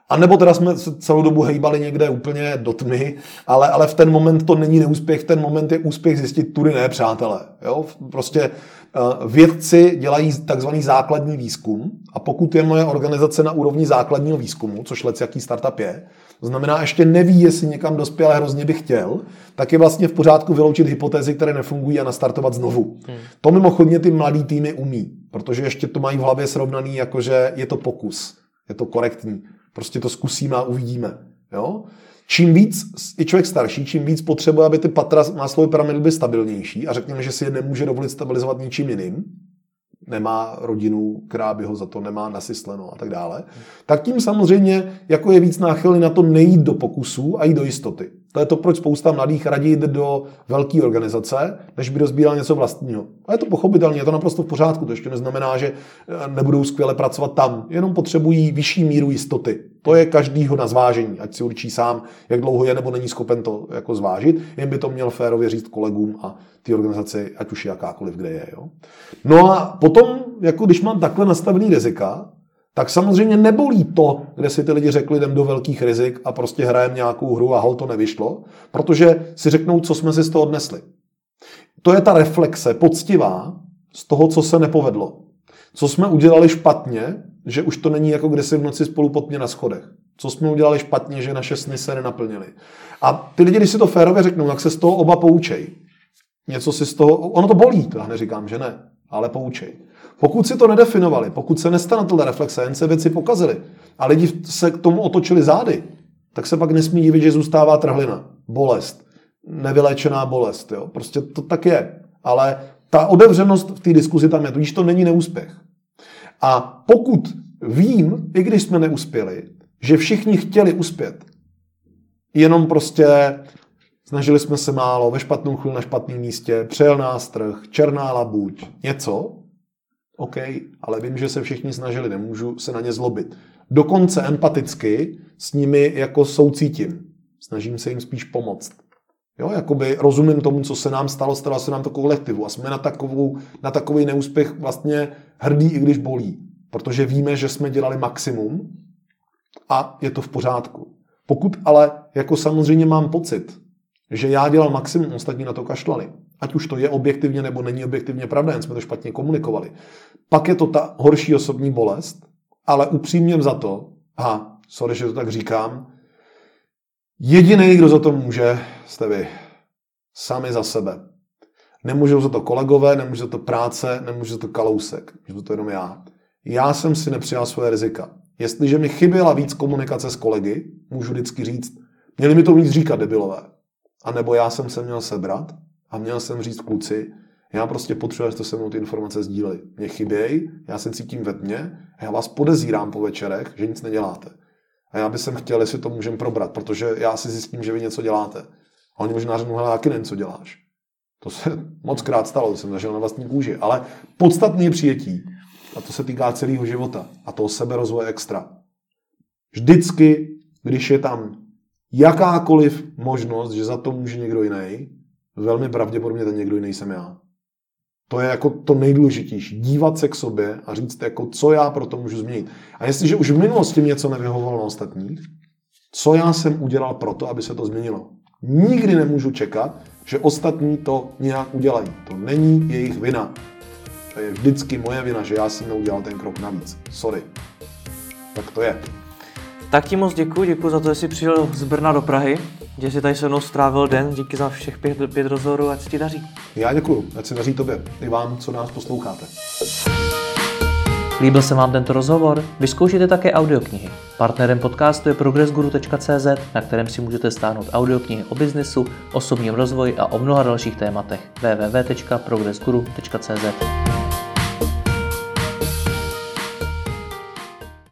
A nebo teda jsme se celou dobu hejbali někde úplně do tmy, ale, ale v ten moment to není neúspěch, v ten moment je úspěch zjistit, tudy ne, přátelé. Jo? Prostě uh, vědci dělají takzvaný základní výzkum a pokud je moje organizace na úrovni základního výzkumu, což let jaký startup je, to znamená, ještě neví, jestli někam dospěl, ale hrozně by chtěl, tak je vlastně v pořádku vyloučit hypotézy, které nefungují a nastartovat znovu. Hmm. To mimochodně ty mladý týmy umí, protože ještě to mají v hlavě srovnaný, jakože je to pokus, je to korektní. Prostě to zkusíme a uvidíme. Jo? Čím víc je člověk starší, čím víc potřebuje, aby ty patra máslové pyramidy byly stabilnější a řekněme, že si je nemůže dovolit stabilizovat ničím jiným, nemá rodinu, která by ho za to nemá nasysleno a tak dále, tak tím samozřejmě jako je víc náchylný na to nejít do pokusů a jít do jistoty. To je to, proč spousta mladých raději jde do velké organizace, než by dozbíral něco vlastního. A je to pochopitelné, je to naprosto v pořádku. To ještě neznamená, že eh, nebudou skvěle pracovat tam. Jenom potřebují vyšší míru jistoty. To je každýho na zvážení, ať si určí sám, jak dlouho je nebo není schopen to jako zvážit. Jen by to měl férově říct kolegům a ty organizaci, ať už jakákoliv, kde je. Jo. No a potom, jako když mám takhle nastavený rizika, tak samozřejmě nebolí to, kde si ty lidi řekli, jdem do velkých rizik a prostě hrajeme nějakou hru a hol to nevyšlo, protože si řeknou, co jsme si z toho odnesli. To je ta reflexe poctivá z toho, co se nepovedlo. Co jsme udělali špatně, že už to není jako kde si v noci spolu pod mě na schodech. Co jsme udělali špatně, že naše sny se nenaplnily. A ty lidi, když si to férově řeknou, tak se z toho oba poučej. Něco si z toho, ono to bolí, to já neříkám, že ne, ale poučej. Pokud si to nedefinovali, pokud se nestane tohle reflexe, jen se věci pokazily a lidi se k tomu otočili zády, tak se pak nesmí divit, že zůstává trhlina, bolest, nevyléčená bolest. Jo? Prostě to tak je. Ale ta otevřenost v té diskuzi tam je, tudíž to není neúspěch. A pokud vím, i když jsme neuspěli, že všichni chtěli uspět, jenom prostě snažili jsme se málo, ve špatnou chvíli na špatném místě, přejel nás trh, černá labuť, něco, OK, ale vím, že se všichni snažili, nemůžu se na ně zlobit. Dokonce empaticky s nimi jako soucítím. Snažím se jim spíš pomoct. Jo, jakoby rozumím tomu, co se nám stalo, stalo se nám to kolektivu a jsme na, takovou, na takový neúspěch vlastně hrdí, i když bolí. Protože víme, že jsme dělali maximum a je to v pořádku. Pokud ale jako samozřejmě mám pocit, že já dělal maximum, ostatní na to kašlali, ať už to je objektivně nebo není objektivně pravda, jen jsme to špatně komunikovali, pak je to ta horší osobní bolest, ale upřímně za to, a sorry, že to tak říkám, jediný, kdo za to může, jste vy. Sami za sebe. Nemůžou za to kolegové, nemůže za to práce, nemůže za to kalousek. Můžu to jenom já. Já jsem si nepřijal svoje rizika. Jestliže mi chyběla víc komunikace s kolegy, můžu vždycky říct, měli mi to víc říkat debilové. A nebo já jsem se měl sebrat a měl jsem říct kluci, já prostě potřebuji, abyste se mnou ty informace sdíleli. Mě chybějí, já se cítím ve tmě a já vás podezírám po večerech, že nic neděláte. A já bych chtěl, jestli to můžeme probrat, protože já si zjistím, že vy něco děláte. A oni možná řeknou, hele, jaký co děláš. To se moc krát stalo, to jsem zažil na vlastní kůži. Ale podstatný je přijetí. A to se týká celého života. A toho seberozvoje extra. Vždycky, když je tam jakákoliv možnost, že za to může někdo jiný, velmi pravděpodobně ten někdo jiný jsem já. To je jako to nejdůležitější. Dívat se k sobě a říct, jako, co já pro to můžu změnit. A jestliže už v minulosti něco nevyhovovalo na ostatních, co já jsem udělal pro to, aby se to změnilo. Nikdy nemůžu čekat, že ostatní to nějak udělají. To není jejich vina. To je vždycky moje vina, že já jsem neudělal ten krok navíc. Sorry. Tak to je. Tak ti moc děkuji, děkuji za to, že jsi přijel z Brna do Prahy, že jsi tady se mnou strávil den, díky za všech pět, pět rozhovorů, ať se ti daří. Já děkuji, ať se daří tobě, i vám, co nás posloucháte. Líbil se vám tento rozhovor? Vyzkoušejte také audioknihy. Partnerem podcastu je progressguru.cz, na kterém si můžete stáhnout audioknihy o biznesu, osobním rozvoji a o mnoha dalších tématech. www.progressguru.cz